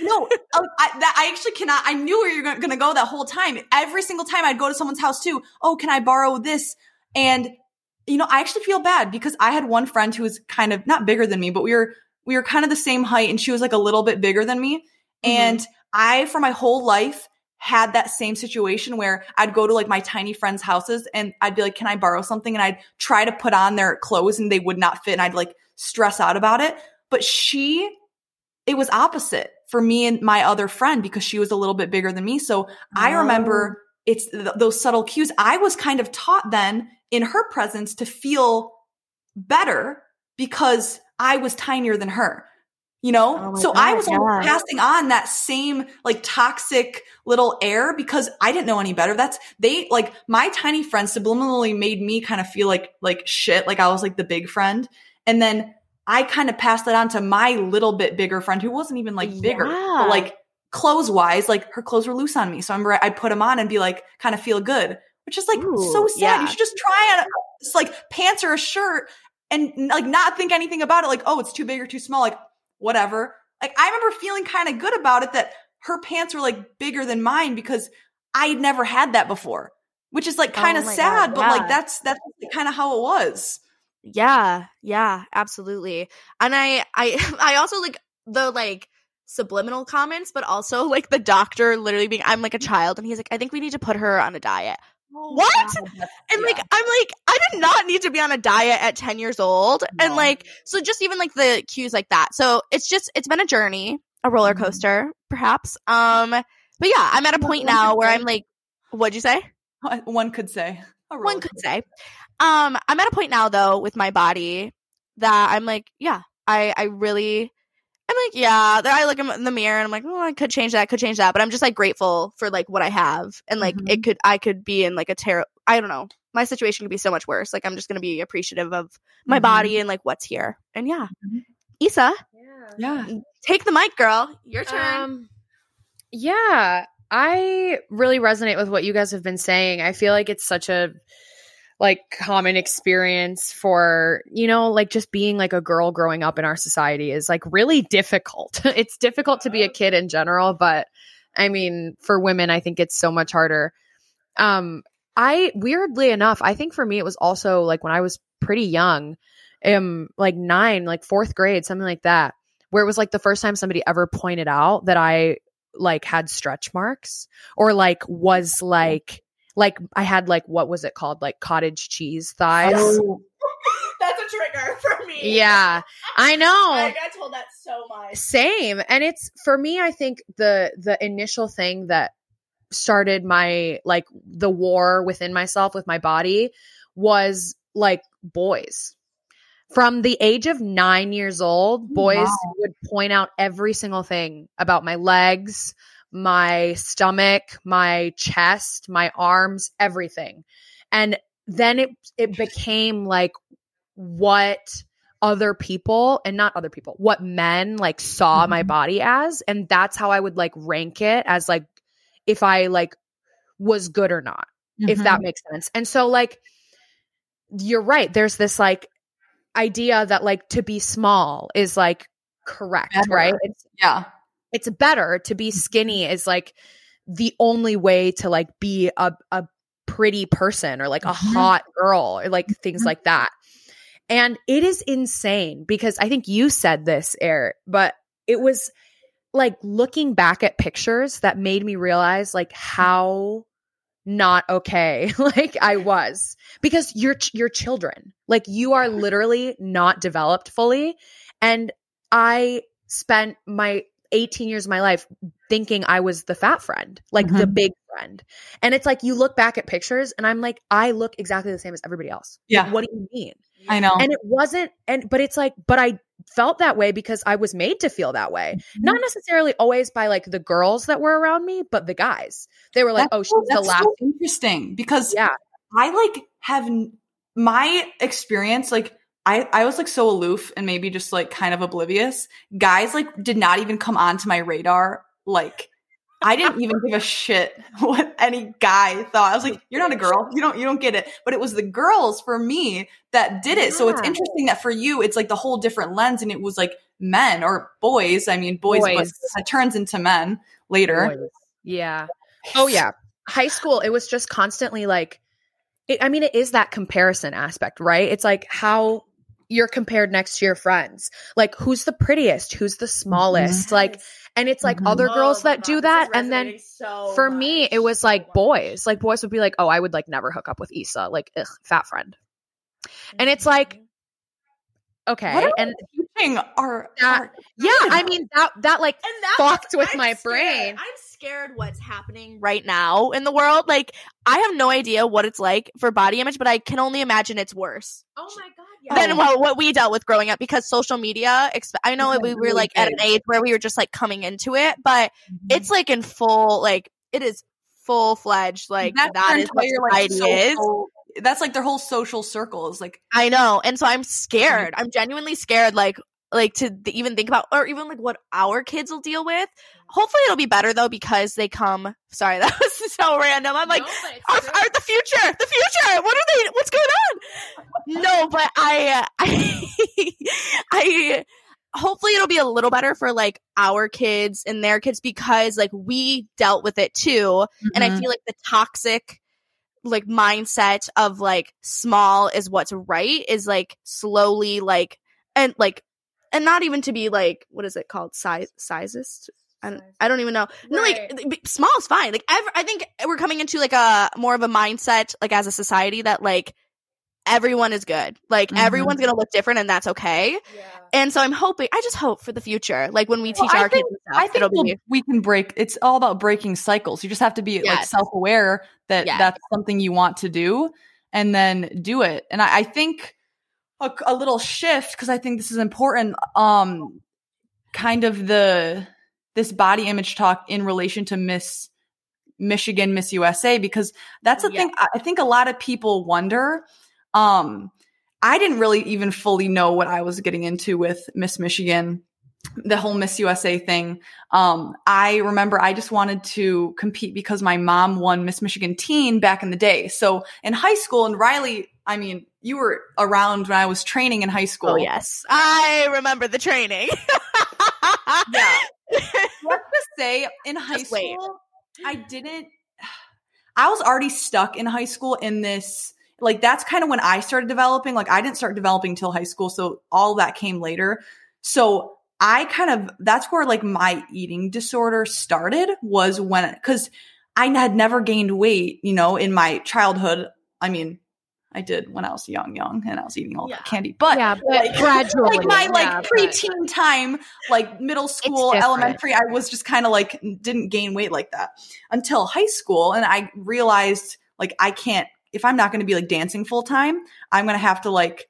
no, uh, I, that, I actually cannot. I knew where you're going to go that whole time. Every single time I'd go to someone's house too. Oh, can I borrow this? And you know, I actually feel bad because I had one friend who was kind of not bigger than me, but we were we were kind of the same height, and she was like a little bit bigger than me. And I, for my whole life, had that same situation where I'd go to like my tiny friends' houses and I'd be like, "Can I borrow something?" And I'd try to put on their clothes, and they would not fit, and I'd like stress out about it. But she it was opposite for me and my other friend because she was a little bit bigger than me. So I oh. remember it's th- those subtle cues. I was kind of taught then in her presence to feel better because I was tinier than her. You know? Oh so I was yeah. passing on that same like toxic little air because I didn't know any better. That's they like my tiny friend subliminally made me kind of feel like like shit, like I was like the big friend. And then I kind of passed that on to my little bit bigger friend who wasn't even like bigger, Yeah. but like clothes wise, like her clothes were loose on me. So I remember I'd put them on and be like, kind of feel good, which is like so sad. yeah. You should just try on it's like pants or a shirt and like not think anything about it. Like, oh, it's too big or too small. Like, whatever. Like, I remember feeling kind of good about it that her pants were like bigger than mine because I'd never had that before, which is like kind Oh of my sad, God, but like that's, that's kind of how it was. Yeah, yeah, absolutely. And I I I also like the like subliminal comments, but also like the doctor literally being I'm like a child and he's like, I think we need to put her on a diet. What? And like I'm like, I did not need to be on a diet at 10 years old. And like so just even like the cues like that. So it's just it's been a journey, a roller Mhm. coaster, perhaps. Um but yeah, I'm at a point now where. I'm like, what'd you say? one could say. One could say. Um, I'm at a point now though with my body that I'm like, yeah, I I really I'm like, yeah. I look in the mirror and I'm like, oh, I could change that, could change that. But I'm just like grateful for like what I have, and like Mhm. it could, I could be in like a terrible. I don't know. My situation could be so much worse. Like I'm just gonna be appreciative of my Mhm. body and like what's here. And yeah, Mhm. Isa, Yeah. take the mic, girl. Your turn. Um, yeah, I really resonate with what you guys have been saying. I feel like it's such a like common experience for, you know, like just being like a girl growing up in our society is like really difficult. it's difficult to be a kid in general, but I mean, for women, I think it's so much harder. Um, I weirdly enough, I think for me it was also like when I was pretty young, um, like nine, like fourth grade, something like that, where it was like the first time somebody ever pointed out that I like had stretch marks or like was like like I had like what was it called like cottage cheese thighs. Oh, That's a trigger for me. Yeah, I know. I got told that so much. Same. And it's for me, I think the the initial thing that started my like the war within myself with my body was like boys. from the age of nine years old, oh, boys Wow. would point out every single thing about my legs, my stomach, my chest, my arms, everything. And then it it became like what other people and not other people, what men like saw my Mhm. body as. And that's how I would like rank it as like if I like was good or not if Mm-hmm. that makes sense. And so like you're right, there's this like idea that like to be small is like correct, Better. right? It's yeah. It's better to be skinny is like the only way to like be a a pretty person or like a Mhm. hot girl or like things Mhm. like that. And it is insane because I think you said this, Eric, but it was like looking back at pictures that made me realize like how not okay like I was because you're you're children. Like you are literally not developed fully and I spent my 18 years of my life thinking I was the fat friend, like the Mhm. big friend. And it's like you look back at pictures and I'm like I look exactly the same as everybody else. Like, Yeah. what do you mean? I know. And it wasn't and but it's like but I felt that way because I was made to feel that way. Mm-hmm. Not necessarily always by like the girls that were around me, but the guys. They were like, That's "Oh, she's so- the last." so interesting because Yeah. I like have my experience like I I was like so aloof and maybe just like kind of oblivious. Guys like did not even come onto my radar. Like I didn't even give a shit what any guy thought. I was like, "You're not a girl. You don't you don't get it." But it was the girls for me that did it. So it's interesting that for you it's like the whole different lens and it was like men or boys. I mean, boys, but Boys. it turns into men later. Boys. Yeah. Oh yeah. High school, it was just constantly like it, I mean, it is that comparison aspect, right? It's like how you're compared next to your friends. Like who's the prettiest? Who's the smallest? Like and it's like other Oh girls that God, do that. and then so for me it was so like much. boys. Like boys would be like, "Oh, I would like never hook up with Isa." Like, ugh, fat friend. And it's like okay. Are and Teaching our, That- our yeah, I mean that that like fucked with I'm my scared. brain. I'm scared what's happening right now in the world. Like I have no idea what it's like for body image, but I can only imagine it's worse Oh my god, than well, what we dealt with growing up because social media. Exp- I know Yeah, we were like at an age where we were just like coming into it, but mm-hmm. it's like in full like it is full fledged like That's that is what entire, like, is. That's like their whole social circle is like I know, and so I'm scared. I'm genuinely scared, like like to th- even think about, or even like what our kids will deal with. Hopefully, it'll be better though because they come. Sorry, that was so random. I'm like, our, our, the future, the future. What are they? What's going on? No, but I, uh, I, I. Hopefully, it'll be a little better for like our kids and their kids because like we dealt with it too, and I Mhm. feel like the toxic like mindset of like small is what's right is like slowly like and like and not even to be like what is it called size sizist I don't, I don't even know. No, like small is fine. Like I think we're coming into like a more of a mindset, like as a society, that like everyone is good. Like Mhm. everyone's gonna look different, and that's okay. And so I'm hoping. I just hope for the future, like when we Well, teach I our think- kids, stuff, I think it'll we'll- be we can break. It's all about breaking cycles. You just have to be like self aware that Yes. that's something you want to do, and then do it. And I, I think a, a little shift because I think this is important. Um, kind of the this body image talk in relation to Miss Michigan, Miss USA, because that's the Yeah. thing. I I think a lot of people wonder. Um, I didn't really even fully know what I was getting into with Miss Michigan, the whole Miss USA thing. Um, I remember I just wanted to compete because my mom won Miss Michigan teen back in the day. So in high school, and Riley, I mean, you were around when I was training in high school. Oh yes, I remember the training. Yeah. Let's just say in high Just wait. school, I didn't. I was already stuck in high school in this. Like that's kind of when I started developing. Like I didn't start developing till high school, so all that came later. So I kind of that's where like my eating disorder started was when because I had never gained weight, you know, in my childhood. I mean, I did when I was young, young, and I was eating all Yeah. that candy, but yeah, but like- gradually, like my like yeah, but- preteen time, like middle school, elementary, I was just kind of like didn't gain weight like that until high school, and I realized like I can't if I'm not going to be like dancing full time, I'm going to have to like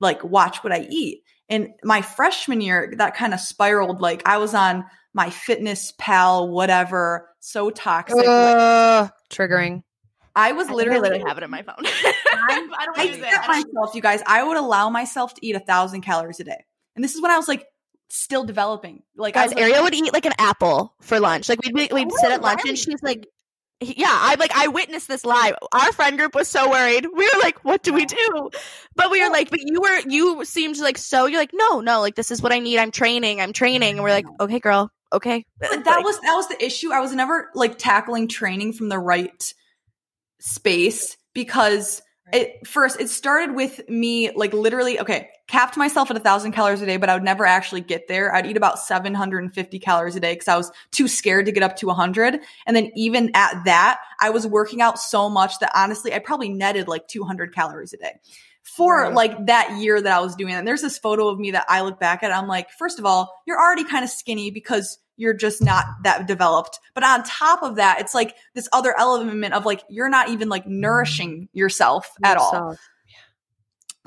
like watch what I eat. And my freshman year, that kind of spiraled. Like I was on MyFitnessPal, whatever, so toxic. Ugh, triggering. I was I literally, literally have it in my phone. I don't I use set it. I don't- myself, you guys, I would allow myself to eat a thousand calories a day. And this is when I was like still developing. Like I Guys, was like, Aria would eat like an apple for lunch. Like we'd be, we'd sit at lunch, and she's like, "Yeah, I like I witnessed this live. Our friend group was so worried. We were like, what do we do? But we were like, but you were you seemed like so. You're like, no, no, like this is what I need. I'm training. I'm training. And we're like, okay, girl, okay. But that Like, was that was the issue. I was never like tackling training from the right space because it first it started with me like literally okay capped myself at a thousand calories a day but i would never actually get there. I'd eat about 750 calories a day because i was too scared to get up to 100 and then even at that i was working out so much that honestly i probably netted like 200 calories a day for Right. like that year that i was doing it and there's this photo of me that i look back at i'm like first of all you're already kind of skinny because you're just not that developed. But on top of that, it's like this other element of like you're not even like nourishing yourself at all.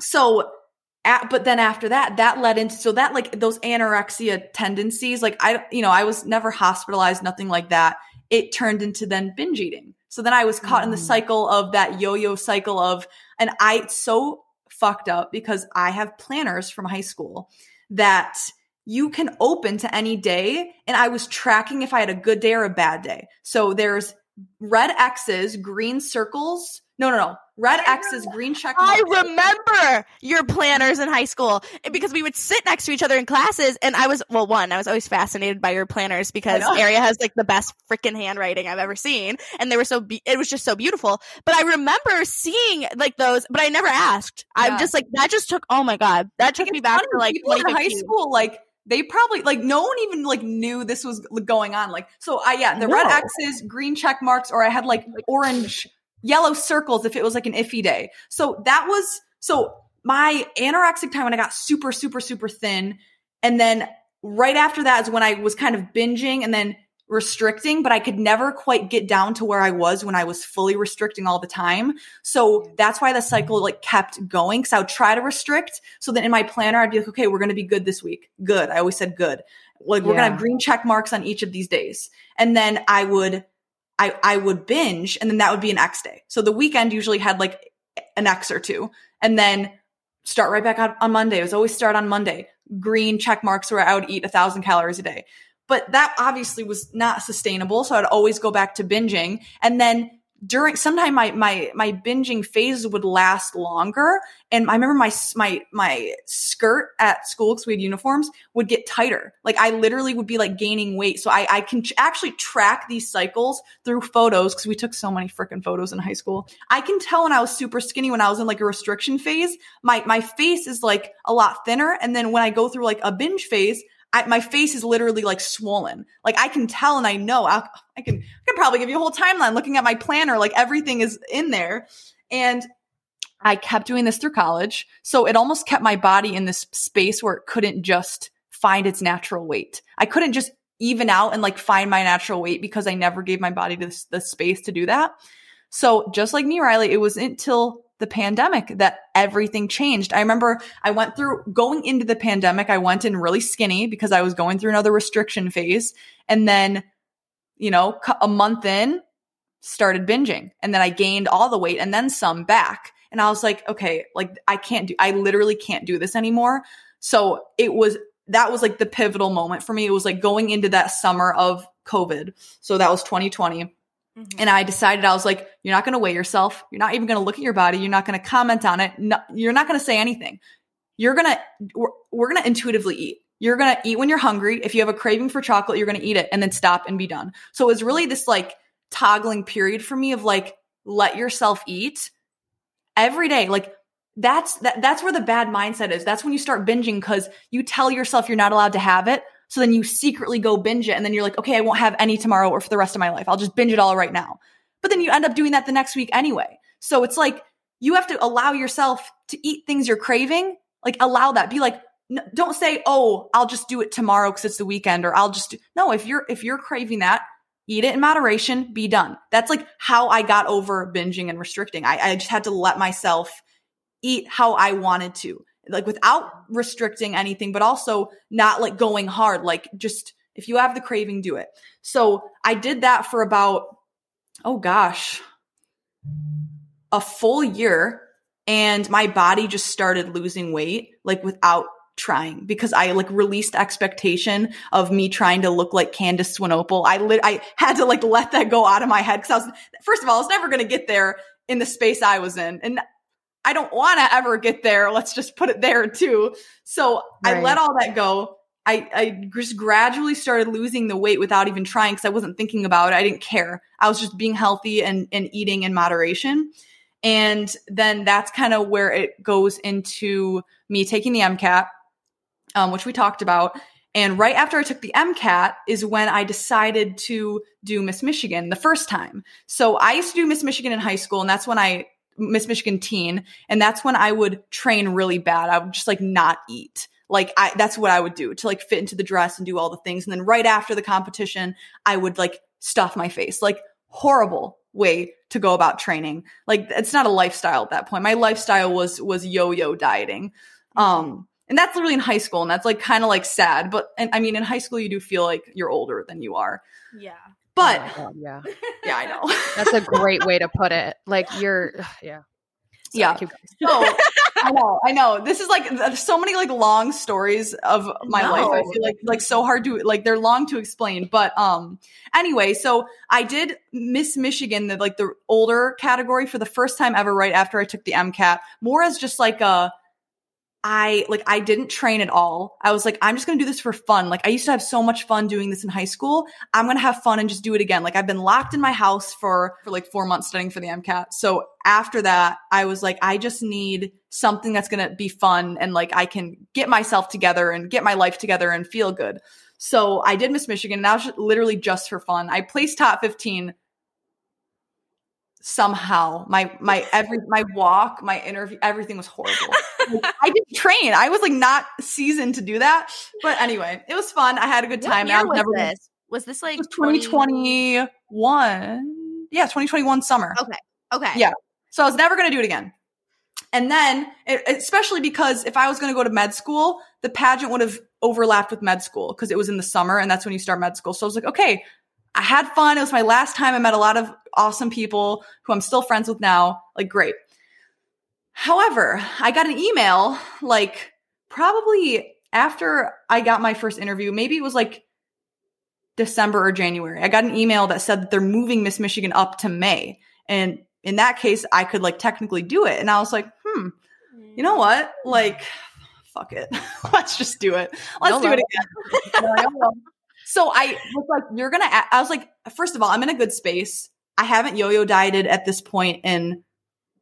So at, but then after that, that led into so that like those anorexia tendencies, like I you know, I was never hospitalized, nothing like that. It turned into then binge eating. So then I was caught in the Mm. cycle of that yo-yo cycle of and I so fucked up because I have planners from high school that you can open to any day and I was tracking if I had a good day or a bad day. So there's red X's, green circles. No, no, no. Red X's, green check I remember your planners in high school eh, because we would sit next to each other in classes, and I was well. One, I was always fascinated by your planners because. Aria has like the best freaking handwriting I've ever seen, and they were so. Be- it was just so beautiful. But I remember seeing like those, but I never asked. I'm just like that. Just took. Oh my god, that took me back funny, to like in high school, like they probably like no one even like knew this was going on. Like so, I yeah, the red No. X's, green check marks, or I had like orange, yellow circles if it was like an iffy day. So that was so my anorexic time when I got super, super, super thin, and then right after that is when I was kind of binging and then restricting, but I could never quite get down to where I was when I was fully restricting all the time. So that's why the cycle like kept going. Cause I would try to restrict. So then in my planner, I'd be like, okay, we're going to be good this week. Good. I always said good. Like we're going to have green check marks on each of these days. And then I would, I, I would binge and then that would be an X day. So the weekend usually had like an X or two and then start right back on, on Monday. It was always start on Monday. Green check marks where I would eat a thousand calories a day. But that obviously was not sustainable. So I'd always go back to binging. And then during sometime my my my binging phase would last longer. And I remember my my my skirt at school because we had uniforms would get tighter. Like I literally would be like gaining weight. So I I can ch- actually track these cycles through photos because we took so many freaking photos in high school. I can tell when I was super skinny when I was in like a restriction phase. My my face is like a lot thinner, and then when I go through like a binge phase. I, my face is literally like swollen. Like I can tell and I know I, I can I probably give you a whole timeline looking at my planner. Like everything is in there. And I kept doing this through college. So it almost kept my body in this space where it couldn't just find its natural weight. I couldn't just even out and like find my natural weight because I never gave my body the, the space to do that. So just like me, Riley, it wasn't until the pandemic that everything changed. I remember I went through going into the pandemic, I went in really skinny because I was going through another restriction phase. And then, you know, a month in, started binging. And then I gained all the weight and then some back. And I was like, okay, like I can't do, I literally can't do this anymore. So it was, that was like the pivotal moment for me. It was like going into that summer of COVID. So that was 2020. And I decided I was like, you're not going to weigh yourself. You're not even going to look at your body. You're not going to comment on it. No, you're not going to say anything. You're going to, we're, we're going to intuitively eat. You're going to eat when you're hungry. If you have a craving for chocolate, you're going to eat it and then stop and be done. So it was really this like toggling period for me of like, let yourself eat every day. Like that's, that, that's where the bad mindset is. That's when you start binging because you tell yourself you're not allowed to have it. So then you secretly go binge it and then you're like, okay, I won't have any tomorrow or for the rest of my life. I'll just binge it all right now. But then you end up doing that the next week anyway. So it's like you have to allow yourself to eat things you're craving. Like allow that. Be like, don't say, oh, I'll just do it tomorrow because it's the weekend or I'll just do. No, if you're, if you're craving that, eat it in moderation, be done. That's like how I got over binging and restricting. I, I just had to let myself eat how I wanted to. Like without restricting anything, but also not like going hard. Like just if you have the craving, do it. So I did that for about, oh gosh, a full year and my body just started losing weight like without trying because I like released expectation of me trying to look like Candice Swanepoel. I lit, I had to like let that go out of my head because I was, first of all, I was never going to get there in the space I was in. And I don't want to ever get there. Let's just put it there too. So I let all that go. I, I just gradually started losing the weight without even trying because I wasn't thinking about it. I didn't care. I was just being healthy and, and eating in moderation. And then that's kind of where it goes into me taking the MCAT, um, which we talked about. And right after I took the MCAT is when I decided to do Miss Michigan the first time. So I used to do Miss Michigan in high school, and that's when I Miss Michigan teen, and that's when I would train really bad. I would just like not eat. Like I that's what I would do to like fit into the dress and do all the things. And then right after the competition, I would like stuff my face. Like horrible way to go about training. Like it's not a lifestyle at that point. My lifestyle was was yo-yo dieting. Um and that's really in high school and that's like kind of like sad, but and I mean in high school you do feel like you're older than you are. Yeah. But Oh God, yeah, yeah, I know. that's a great way to put it. Like you're, yeah, Yeah. So I know, I know. This is like so many like long stories of my No. life. I feel like like so hard to like they're long to explain. But um anyway, so I did Miss Michigan, the like the older category for the first time ever right after I took the MCAT, more as just like a I like I didn't train at all. I was like, I'm just gonna do this for fun. Like I used to have so much fun doing this in high school. I'm gonna have fun and just do it again. Like I've been locked in my house for for like four months studying for the MCAT. So after that, I was like, I just need something that's gonna be fun and like I can get myself together and get my life together and feel good. So I did Miss Michigan. And that was literally just for fun. I placed top 15 somehow. My my every my walk, my interview, everything was horrible. Like, I didn't train. I was like not seasoned to do that. But anyway, it was fun. I had a good time. What year was never this? Was this like was 2021. Yeah, 2021 summer. Okay. Okay. Yeah. So I was never going to do it again. And then, it, especially because if I was going to go to med school, the pageant would have overlapped with med school because it was in the summer and that's when you start med school. So I was like, okay, I had fun. It was my last time. I met a lot of awesome people who I'm still friends with now. Like, great. However, I got an email like probably after I got my first interview. Maybe it was like December or January. I got an email that said that they're moving Miss Michigan up to May. And in that case, I could like technically do it. And I was like, hmm, you know what? Like, fuck it. Let's just do it. Let's do it again. so I was like, you're going to, I was like, first of all, I'm in a good space. I haven't yo yo dieted at this point in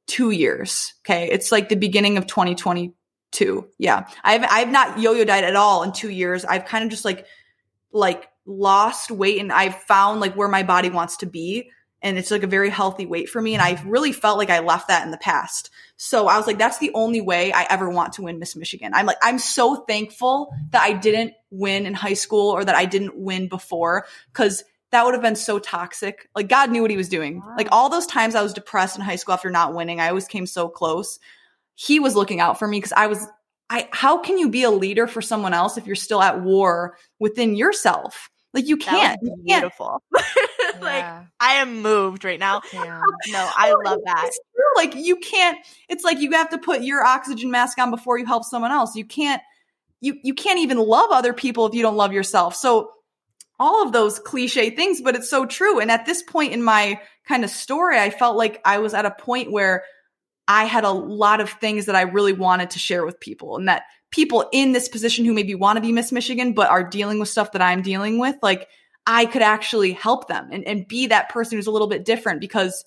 two years. Okay. It's like the beginning of 2022. Yeah. I've, I've not yo yo dieted at all in two years. I've kind of just like, like lost weight and I've found like where my body wants to be. And it's like a very healthy weight for me. And I really felt like I left that in the past. So I was like, that's the only way I ever want to win Miss Michigan. I'm like, I'm so thankful that I didn't win in high school or that I didn't win before because that would have been so toxic. Like God knew what he was doing. Wow. Like all those times I was depressed in high school after not winning, I always came so close. He was looking out for me because I was I how can you be a leader for someone else if you're still at war within yourself? Like you can't. was You can't. beautiful. like Yeah, I am moved right now. yeah. No, I love that. It's true. Like you can't. It's like you have to put your oxygen mask on before you help someone else. You can't. You you can't even love other people if you don't love yourself. So all of those cliche things, but it's so true. And at this point in my kind of story, I felt like I was at a point where I had a lot of things that I really wanted to share with people, and that people in this position who maybe want to be Miss Michigan but are dealing with stuff that I'm dealing with, like I could actually help them and, and be that person who's a little bit different because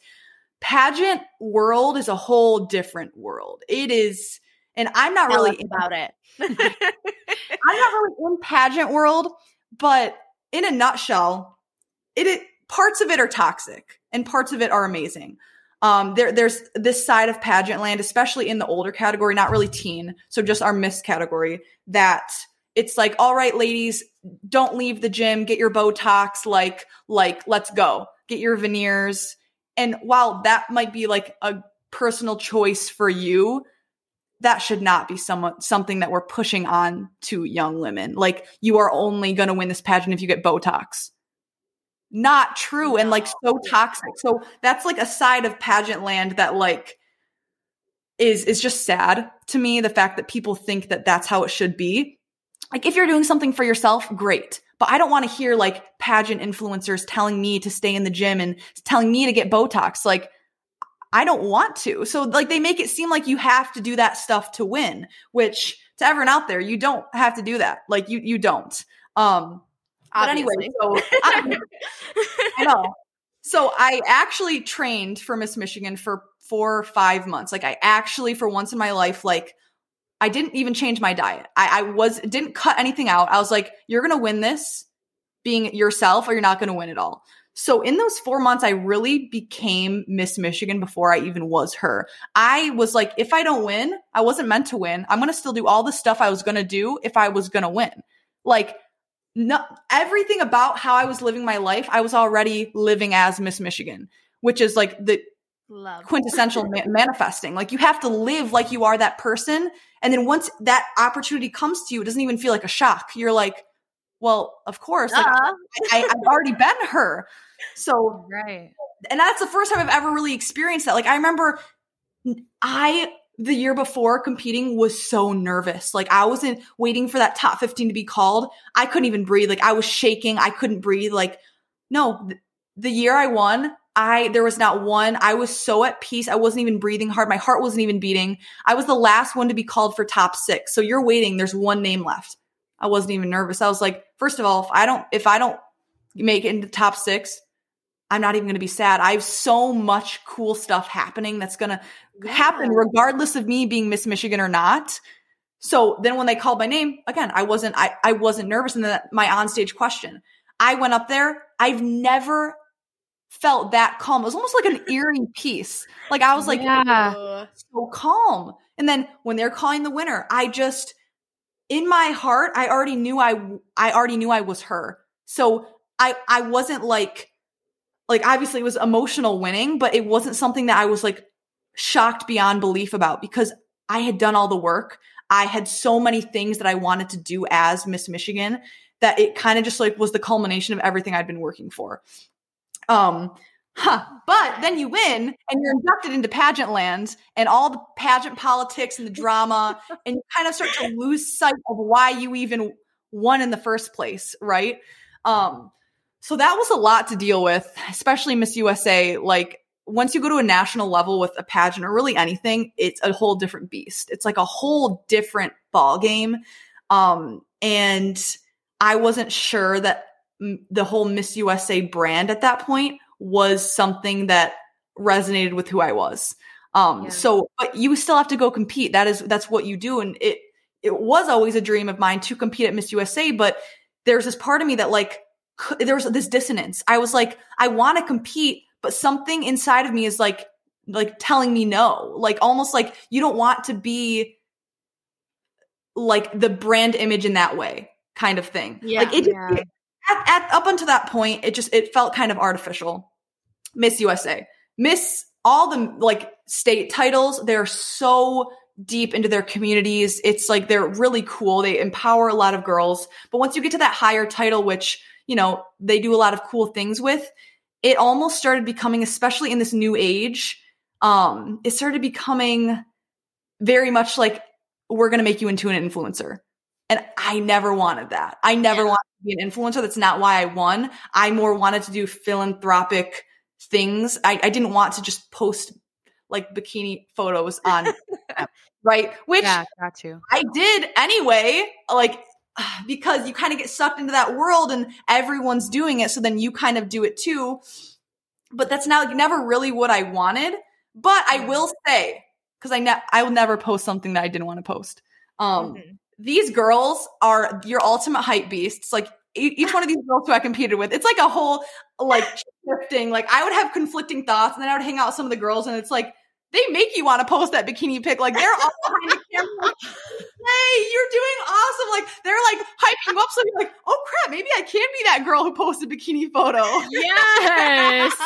pageant world is a whole different world. It is, and I'm not Tell really us about it. I'm not really in pageant world, but in a nutshell, it, it parts of it are toxic and parts of it are amazing. Um, there, there's this side of pageant land, especially in the older category, not really teen, so just our miss category, that it's like, all right, ladies, don't leave the gym, get your Botox, like, like, let's go, get your veneers. And while that might be like a personal choice for you, that should not be somewhat something that we're pushing on to young women. Like you are only going to win this pageant if you get Botox. Not true and like so toxic. So that's like a side of pageant land that like is is just sad to me the fact that people think that that's how it should be. Like if you're doing something for yourself, great. But I don't want to hear like pageant influencers telling me to stay in the gym and telling me to get Botox. Like I don't want to. So like they make it seem like you have to do that stuff to win, which to everyone out there, you don't have to do that. Like you you don't. Um but anyway, so I, I know. So I actually trained for Miss Michigan for four or five months. Like I actually, for once in my life, like I didn't even change my diet. I, I was didn't cut anything out. I was like, you're gonna win this being yourself, or you're not gonna win at all. So in those four months, I really became Miss Michigan before I even was her. I was like, if I don't win, I wasn't meant to win. I'm gonna still do all the stuff I was gonna do if I was gonna win. Like no, everything about how I was living my life, I was already living as Miss Michigan, which is like the Love. quintessential ma- manifesting. Like you have to live like you are that person. And then once that opportunity comes to you, it doesn't even feel like a shock. You're like, well, of course, like. I, I've already been her. So Right. and that's the first time I've ever really experienced that. Like I remember I the year before competing was so nervous. Like I wasn't waiting for that top 15 to be called. I couldn't even breathe. Like I was shaking. I couldn't breathe. Like no, th- the year I won, I there was not one. I was so at peace. I wasn't even breathing hard. My heart wasn't even beating. I was the last one to be called for top 6. So you're waiting. There's one name left. I wasn't even nervous. I was like, first of all, if I don't if I don't make it into top 6, I'm not even going to be sad. I have so much cool stuff happening that's going to happen regardless of me being Miss Michigan or not. So then when they called my name, again, I wasn't I I wasn't nervous and then my onstage question. I went up there. I've never felt that calm. It was almost like an eerie peace. Like I was like Yeah. Ugh. so calm. And then when they're calling the winner, I just in my heart, I already knew I I already knew I was her. So I I wasn't like like obviously it was emotional winning, but it wasn't something that I was like shocked beyond belief about because I had done all the work. I had so many things that I wanted to do as Miss Michigan that it kind of just like was the culmination of everything I'd been working for. Um, huh. But then you win and you're inducted into pageant land and all the pageant politics and the drama, and you kind of start to lose sight of why you even won in the first place, right? Um, so that was a lot to deal with, especially Miss USA. Like once you go to a national level with a pageant or really anything, it's a whole different beast. It's like a whole different ball game. Um, and I wasn't sure that mm, the whole Miss USA brand at that point was something that resonated with who I was. Um, Yeah. so, but you still have to go compete. That is, that's what you do. And it, it was always a dream of mine to compete at Miss USA, but there's this part of me that like, c- there was this dissonance. I was like, I want to compete, but something inside of me is like, like telling me no, like almost like you don't want to be like the brand image in that way kind of thing. Yeah. like it, just- Yeah. at, at up until that point, it just it felt kind of artificial. Miss USA, Miss all the like state titles, they're so deep into their communities. It's like they're really cool. They empower a lot of girls. But once you get to that higher title, which you know they do a lot of cool things with, it almost started becoming, especially in this new age, um, it started becoming very much like we're going to make you into an influencer. And I never wanted that. I never Yeah. wanted to be an influencer. That's not why I won. I more wanted to do philanthropic things. I, I didn't want to just post like bikini photos on, right? Which Yeah, got you. I did anyway, like because you kind of get sucked into that world and everyone's doing it, so then you kind of do it too. But that's not like, never really what I wanted. But I will say, because I ne- I will never post something that I didn't want to post. Um, Mhm. these girls are your ultimate hype beasts. Like each one of these girls who I competed with, it's like a whole like shifting. Like I would have conflicting thoughts, and then I would hang out with some of the girls, and it's like they make you want to post that bikini pic. Like they're all behind the camera. like, Hey, you're doing awesome! Like they're like hyping you up, so you're like, oh crap, maybe I can be that girl who posted bikini photo. Yes.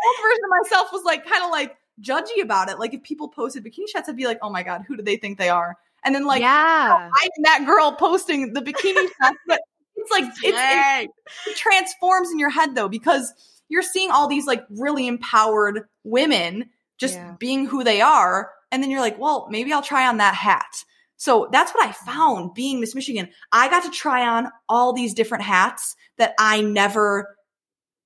The old version of myself was like kind of like judgy about it. Like if people posted bikini shots, I'd be like, oh my god, who do they think they are? And then like yeah. I'm that girl posting the bikini shots, but it's like it's, it transforms in your head though because you're seeing all these like really empowered women just Yeah. being who they are and then you're like well maybe i'll try on that hat so that's what i found being miss michigan i got to try on all these different hats that i never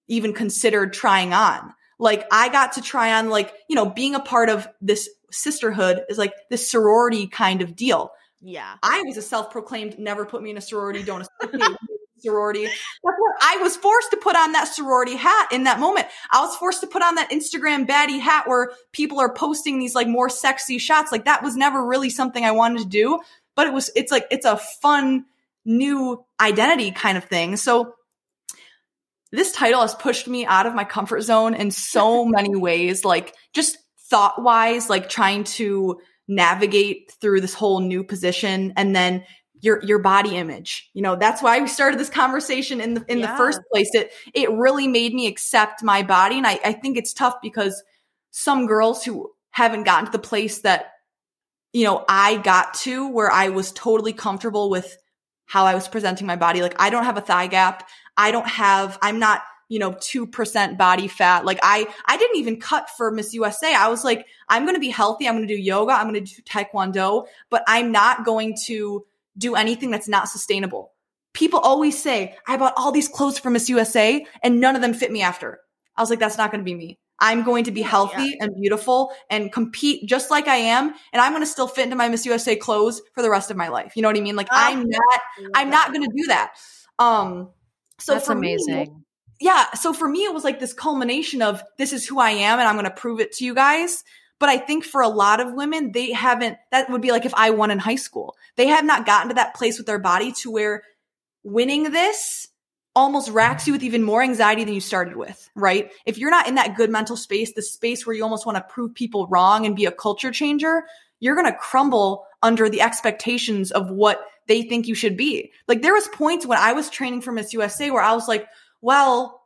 even considered trying on like i got to try on like you know being a part of this sisterhood is like this sorority kind of deal Yeah. I was a self-proclaimed never put me in a sorority, don't associate me with a sorority. That's what I was forced to put on that sorority hat in that moment. I was forced to put on that Instagram baddie hat where people are posting these like more sexy shots. Like that was never really something I wanted to do, but it was it's like it's a fun new identity kind of thing. So this title has pushed me out of my comfort zone in so many ways, like just thought wise, like trying to navigate through this whole new position and then your your body image. You know, that's why we started this conversation in the in Yeah. the first place. It it really made me accept my body. And I, I think it's tough because some girls who haven't gotten to the place that, you know, I got to where I was totally comfortable with how I was presenting my body. Like I don't have a thigh gap. I don't have, I'm not, you know, 2% body fat. Like I, I didn't even cut for Miss USA. I was like, I'm going to be healthy. I'm going to do yoga. I'm going to do taekwondo, but I'm not going to do anything that's not sustainable. People always say, I bought all these clothes from Miss USA and none of them fit me after. I was like, that's not going to be me. I'm going to be healthy and beautiful and compete just like I am. And I'm going to still fit into my Miss USA clothes for the rest of my life. You know what I mean? Like I'm not, I'm not going to do that. Um, so That's for me- amazing. yeah. So for me, it was like this culmination of this is who I am and I'm going to prove it to you guys. But I think for a lot of women, they haven't, that would be like if I won in high school. They have not gotten to that place with their body to where winning this almost racks you with even more anxiety than you started with, right? If you're not in that good mental space, the space where you almost want to prove people wrong and be a culture changer, you're going to crumble under the expectations of what they think you should be. Like there was points when I was training for Miss USA where I was like, well,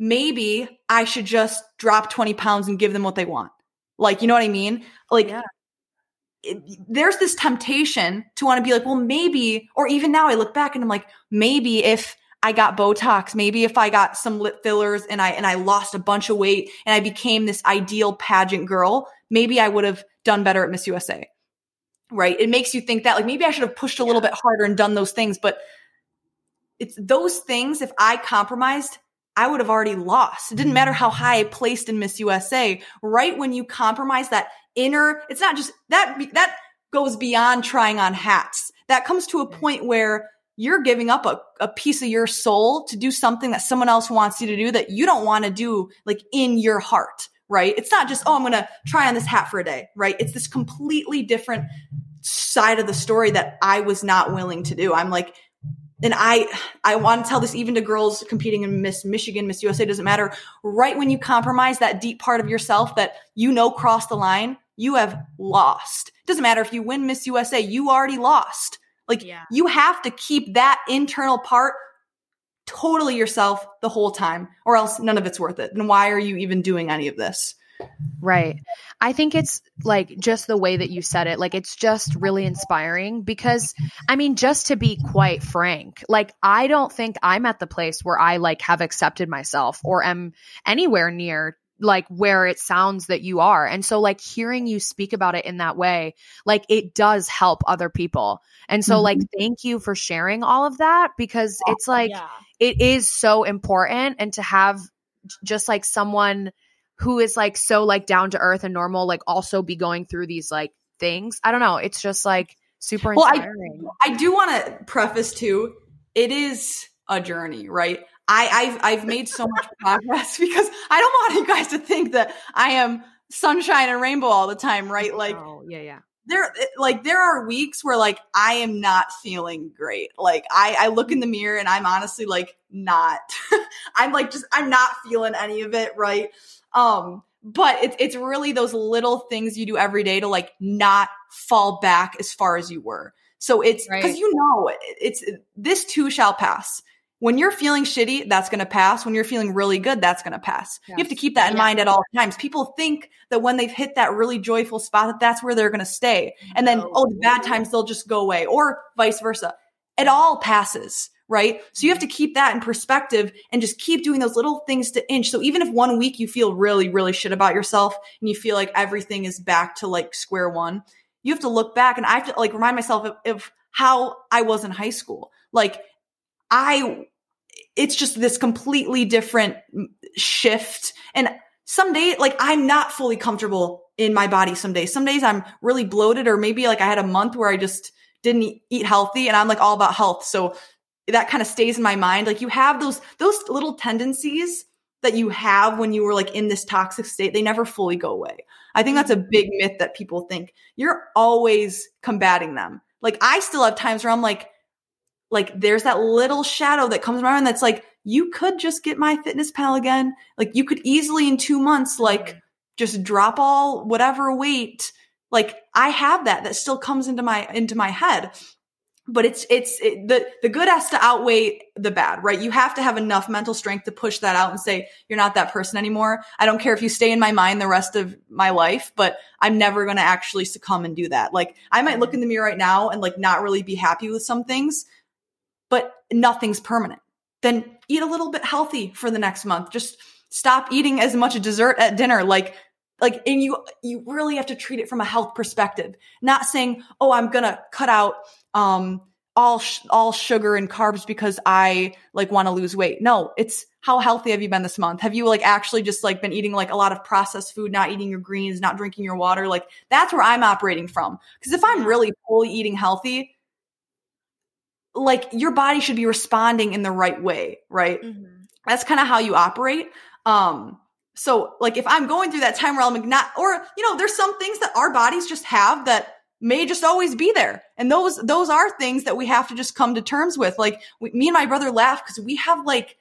maybe I should just drop 20 pounds and give them what they want. Like, you know what I mean? Like, Yeah. it- there's this temptation to want to be like, well, maybe, or even now I look back and I'm like, maybe if I got Botox, maybe if I got some lip fillers and I, and I lost a bunch of weight and I became this ideal pageant girl, maybe I would have done better at Miss USA. Right. It makes you think that like maybe I should have pushed a little bit harder and done those things, but it's those things. If I compromised, I would have already lost. It didn't matter how high I placed in Miss USA. Right when you compromise that inner, it's not just that, that goes beyond trying on hats. That comes to a point where you're giving up a, a piece of your soul to do something that someone else wants you to do that you don't want to do, like in your heart, right? It's not just, oh, I'm going to try on this hat for a day, right? It's this completely different side of the story that I was not willing to do. I'm like, and I I want to tell this even to girls competing in Miss Michigan, Miss USA doesn't matter. Right when you compromise that deep part of yourself that you know crossed the line, you have lost. Doesn't matter if you win Miss USA, you already lost. Like Yeah. you have to keep that internal part totally yourself the whole time or else none of it's worth it. And why are you even doing any of this? Right. I think it's like just the way that you said it, like it's just really inspiring because I mean, just to be quite frank, like I don't think I'm at the place where I like have accepted myself or am anywhere near like where it sounds that you are. And so like hearing you speak about it in that way, like it does help other people. And so like mm-hmm. thank you for sharing all of that because oh, it's like yeah. it is so important and to have just like someone who is like so like down to earth and normal like also be going through these like things. I don't know. It's just like super Well, I- I do want to preface too, it is a journey, right? I, I've I've made so much progress because I don't want you guys to think that I am sunshine and rainbow all the time, right? Like oh yeah yeah there like there are weeks where like I am not feeling great. Like I I look in the mirror and I'm honestly like not. I'm like just I'm not feeling any of it, right? Um but it's it's really those little things you do every day to like not fall back as far as you were. So it's because Right. you know it- it's this too shall pass. When you're feeling shitty, that's going to pass. When you're feeling really good, that's going to pass. You have to keep that in Yeah. mind at all times. People think that when they've hit that really joyful spot, that that's where they're going to stay. And then, No. oh, the bad times, they'll just go away or vice versa. It all passes, right? So you have to mm-hmm. keep that in perspective and just keep doing those little things to inch. So even if one week you feel really, really shit about yourself and you feel like everything is back to like square one, you have to look back and I have to like remind myself of, of how I was in high school. Like I, it's just this completely different shift. And some days, like I'm not fully comfortable in my body some days. Some days I'm really bloated or maybe like I had a month where I just didn't eat, eat healthy and I'm like all about health. So that kind of stays in my mind. Like you have those, those little tendencies that you have when you were like in this toxic state, they never fully go away. I think that's a mm-hmm. big myth that people think. You're always combating them. Like I still have times where I'm like, like there's that little shadow that comes around that's like, you could just get MyFitnessPal again. Like you could easily in two months, like just drop all whatever weight. Like I have that that still comes into my, into my head. But it's, it's, it, the, the good has to outweigh the bad, right? You have to have enough mental strength to push that out and say, you're not that person anymore. I don't care if you stay in my mind the rest of my life, but I'm never going to actually succumb and do that. Like I might look mm-hmm. in the mirror right now and like not really be happy with some things, but nothing's permanent. Then eat a little bit healthy for the next month. Just stop eating as much dessert at dinner. Like, like, and you, you really have to treat it from a health perspective, not saying, oh, I'm going to cut out, um, all, sh- all sugar and carbs because I like want to lose weight. No, it's how healthy have you been this month? Have you like actually just like been eating like a lot of processed food, not eating your greens, not drinking your water? Like that's where I'm operating from. Cause if I'm really fully eating healthy, like your body should be responding in the right way, right? That's kind of how you operate. Um, so like if I'm going through that time where I'm not, or you know, there's some things that our bodies just have that may just always be there, and those those are things that we have to just come to terms with. Like we, me and my brother laugh because we have like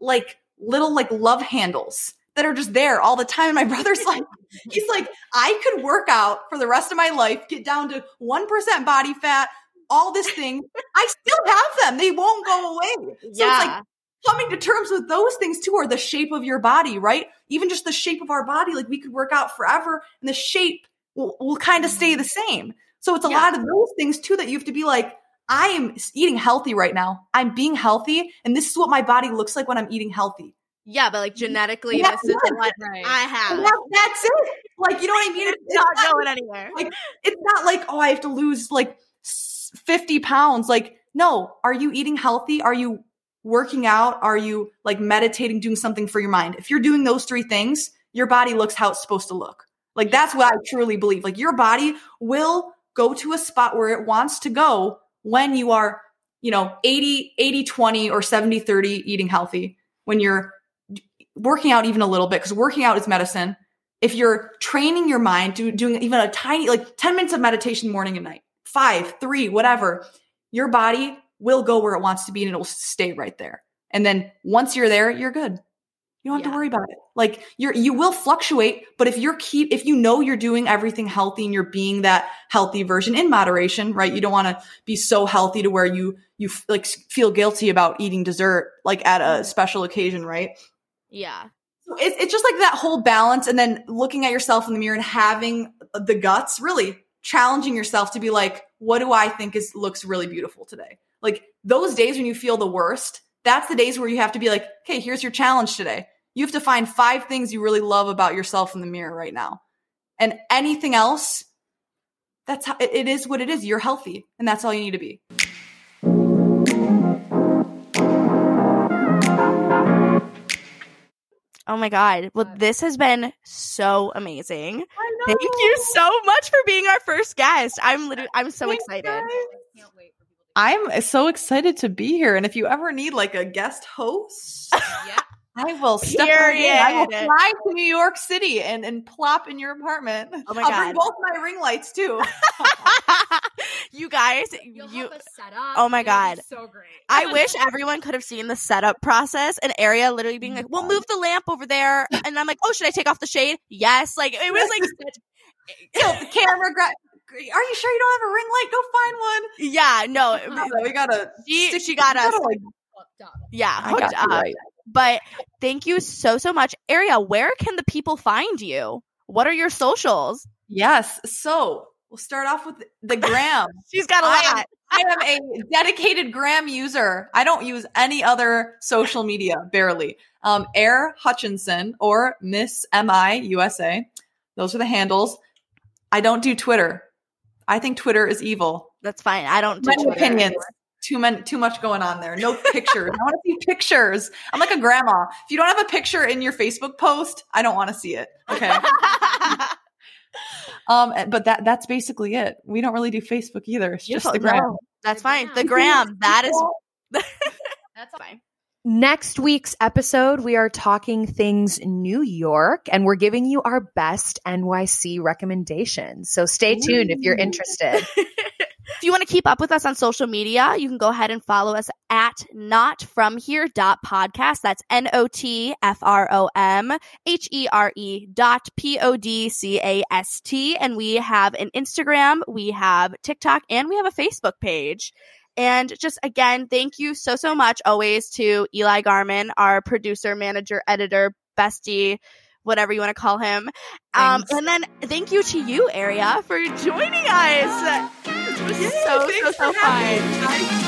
like little like love handles that are just there all the time. And my brother's like, he's like, I could work out for the rest of my life, get down to one percent body fat, all this thing. I still have them; they won't go away. So it's like yeah. coming to terms with those things too are the shape of your body, right? Even just the shape of our body, like we could work out forever and the shape will, will kind of stay the mm-hmm. same. So it's a Yeah. lot of those things too that you have to be like, I am eating healthy right now. I'm being healthy and this is what my body looks like when I'm eating healthy. yeah, but like mm-hmm. genetically, Yeah, this is what Right. I have. That- that's it. Like, you know what I mean? It's, It's not not, going anywhere. like, it's not like, oh, I have to lose like 50 pounds. Like, no, are you eating healthy? Are you working out? Are you like meditating, doing something for your mind? If you're doing those three things, your body looks how it's supposed to look. Like, that's what I truly believe. Like, your body will go to a spot where it wants to go when you are, you know, 80, 80, 20 or 70, 30 eating healthy. When you're working out even a little bit, because working out is medicine. If you're training your mind, do, doing even a tiny, like 10 minutes of meditation morning and night, five, three, whatever, your body will go where it wants to be and it will stay right there. And then once you're there, you're good. You don't have Yeah. to worry about it. Like you're, you will fluctuate, but if you're keep, if you know you're doing everything healthy and you're being that healthy version in moderation, right? You don't want to be so healthy to where you, you f- like feel guilty about eating dessert, like at a mm-hmm. special occasion, right? Yeah. So It's, it's just like that whole balance and then looking at yourself in the mirror and having the guts, really challenging yourself to be like, what do I think is looks really beautiful today? Like those days when you feel the worst, that's the days where you have to be like, okay, here's your challenge today. You have to find five things you really love about yourself in the mirror right now. And anything else, that's how it- it is what it is. You're healthy and that's all you need to be. Oh my God. Well, this has been so amazing. Thank you so much for being our first guest. I'm literally, I'm so Thanks, excited. guys. Can't wait I'm so excited to be here. And if you ever need like a guest host, Yeah. I will step right in. I will fly to New York City and, and plop in your apartment. Oh my I'll God. bring both my ring lights too. you guys, You'll you. help us set. Oh my God. So great. I wish everyone could have seen the setup process and Aria literally being like, "Well, move the lamp over there," and I'm like, "Oh, should I take off the shade?" Yes, like it was like, such, Tilt the camera. Gra- are you sure you don't have a ring light? Go find one. yeah, no, We gotta, we gotta she stick- she got us. gotta, like. Yeah, hooked got up. right. But thank you so so much, Aria. Where can the people find you? What are your socials? Yes. So we'll start off with the gram. She's got a I am- lot. I am a dedicated Gram user. I don't use any other social media, barely. Um, Air Hutchinson or Miss MI USA. Those are the handles. I don't do Twitter. I think Twitter is evil. That's fine. I don't do Twitter. opinions. Too many, too much going on there. No pictures. I want to see pictures. I'm like a grandma. If you don't have a picture in your Facebook post, I don't want to see it. Okay. Um, but that that's basically it. We don't really do Facebook either. It's just the gram. No, that's fine. The The gram. That is That's fine. Next week's episode, we are talking things New York and we're giving you our best NYC recommendations. So stay tuned if you're interested. If you want to keep up with us on social media, you can go ahead and follow us at notfromhere.podcast. That's N O T F R O M H E R E dot P O D C A S T. And we have an Instagram, we have TikTok, and we have a Facebook page. And just again, thank you so, so much always to Eli Garman, our producer, manager, editor, bestie, whatever you want to call him. Um, and then thank you to you, Aria, for joining us. It was so, so, so having fun.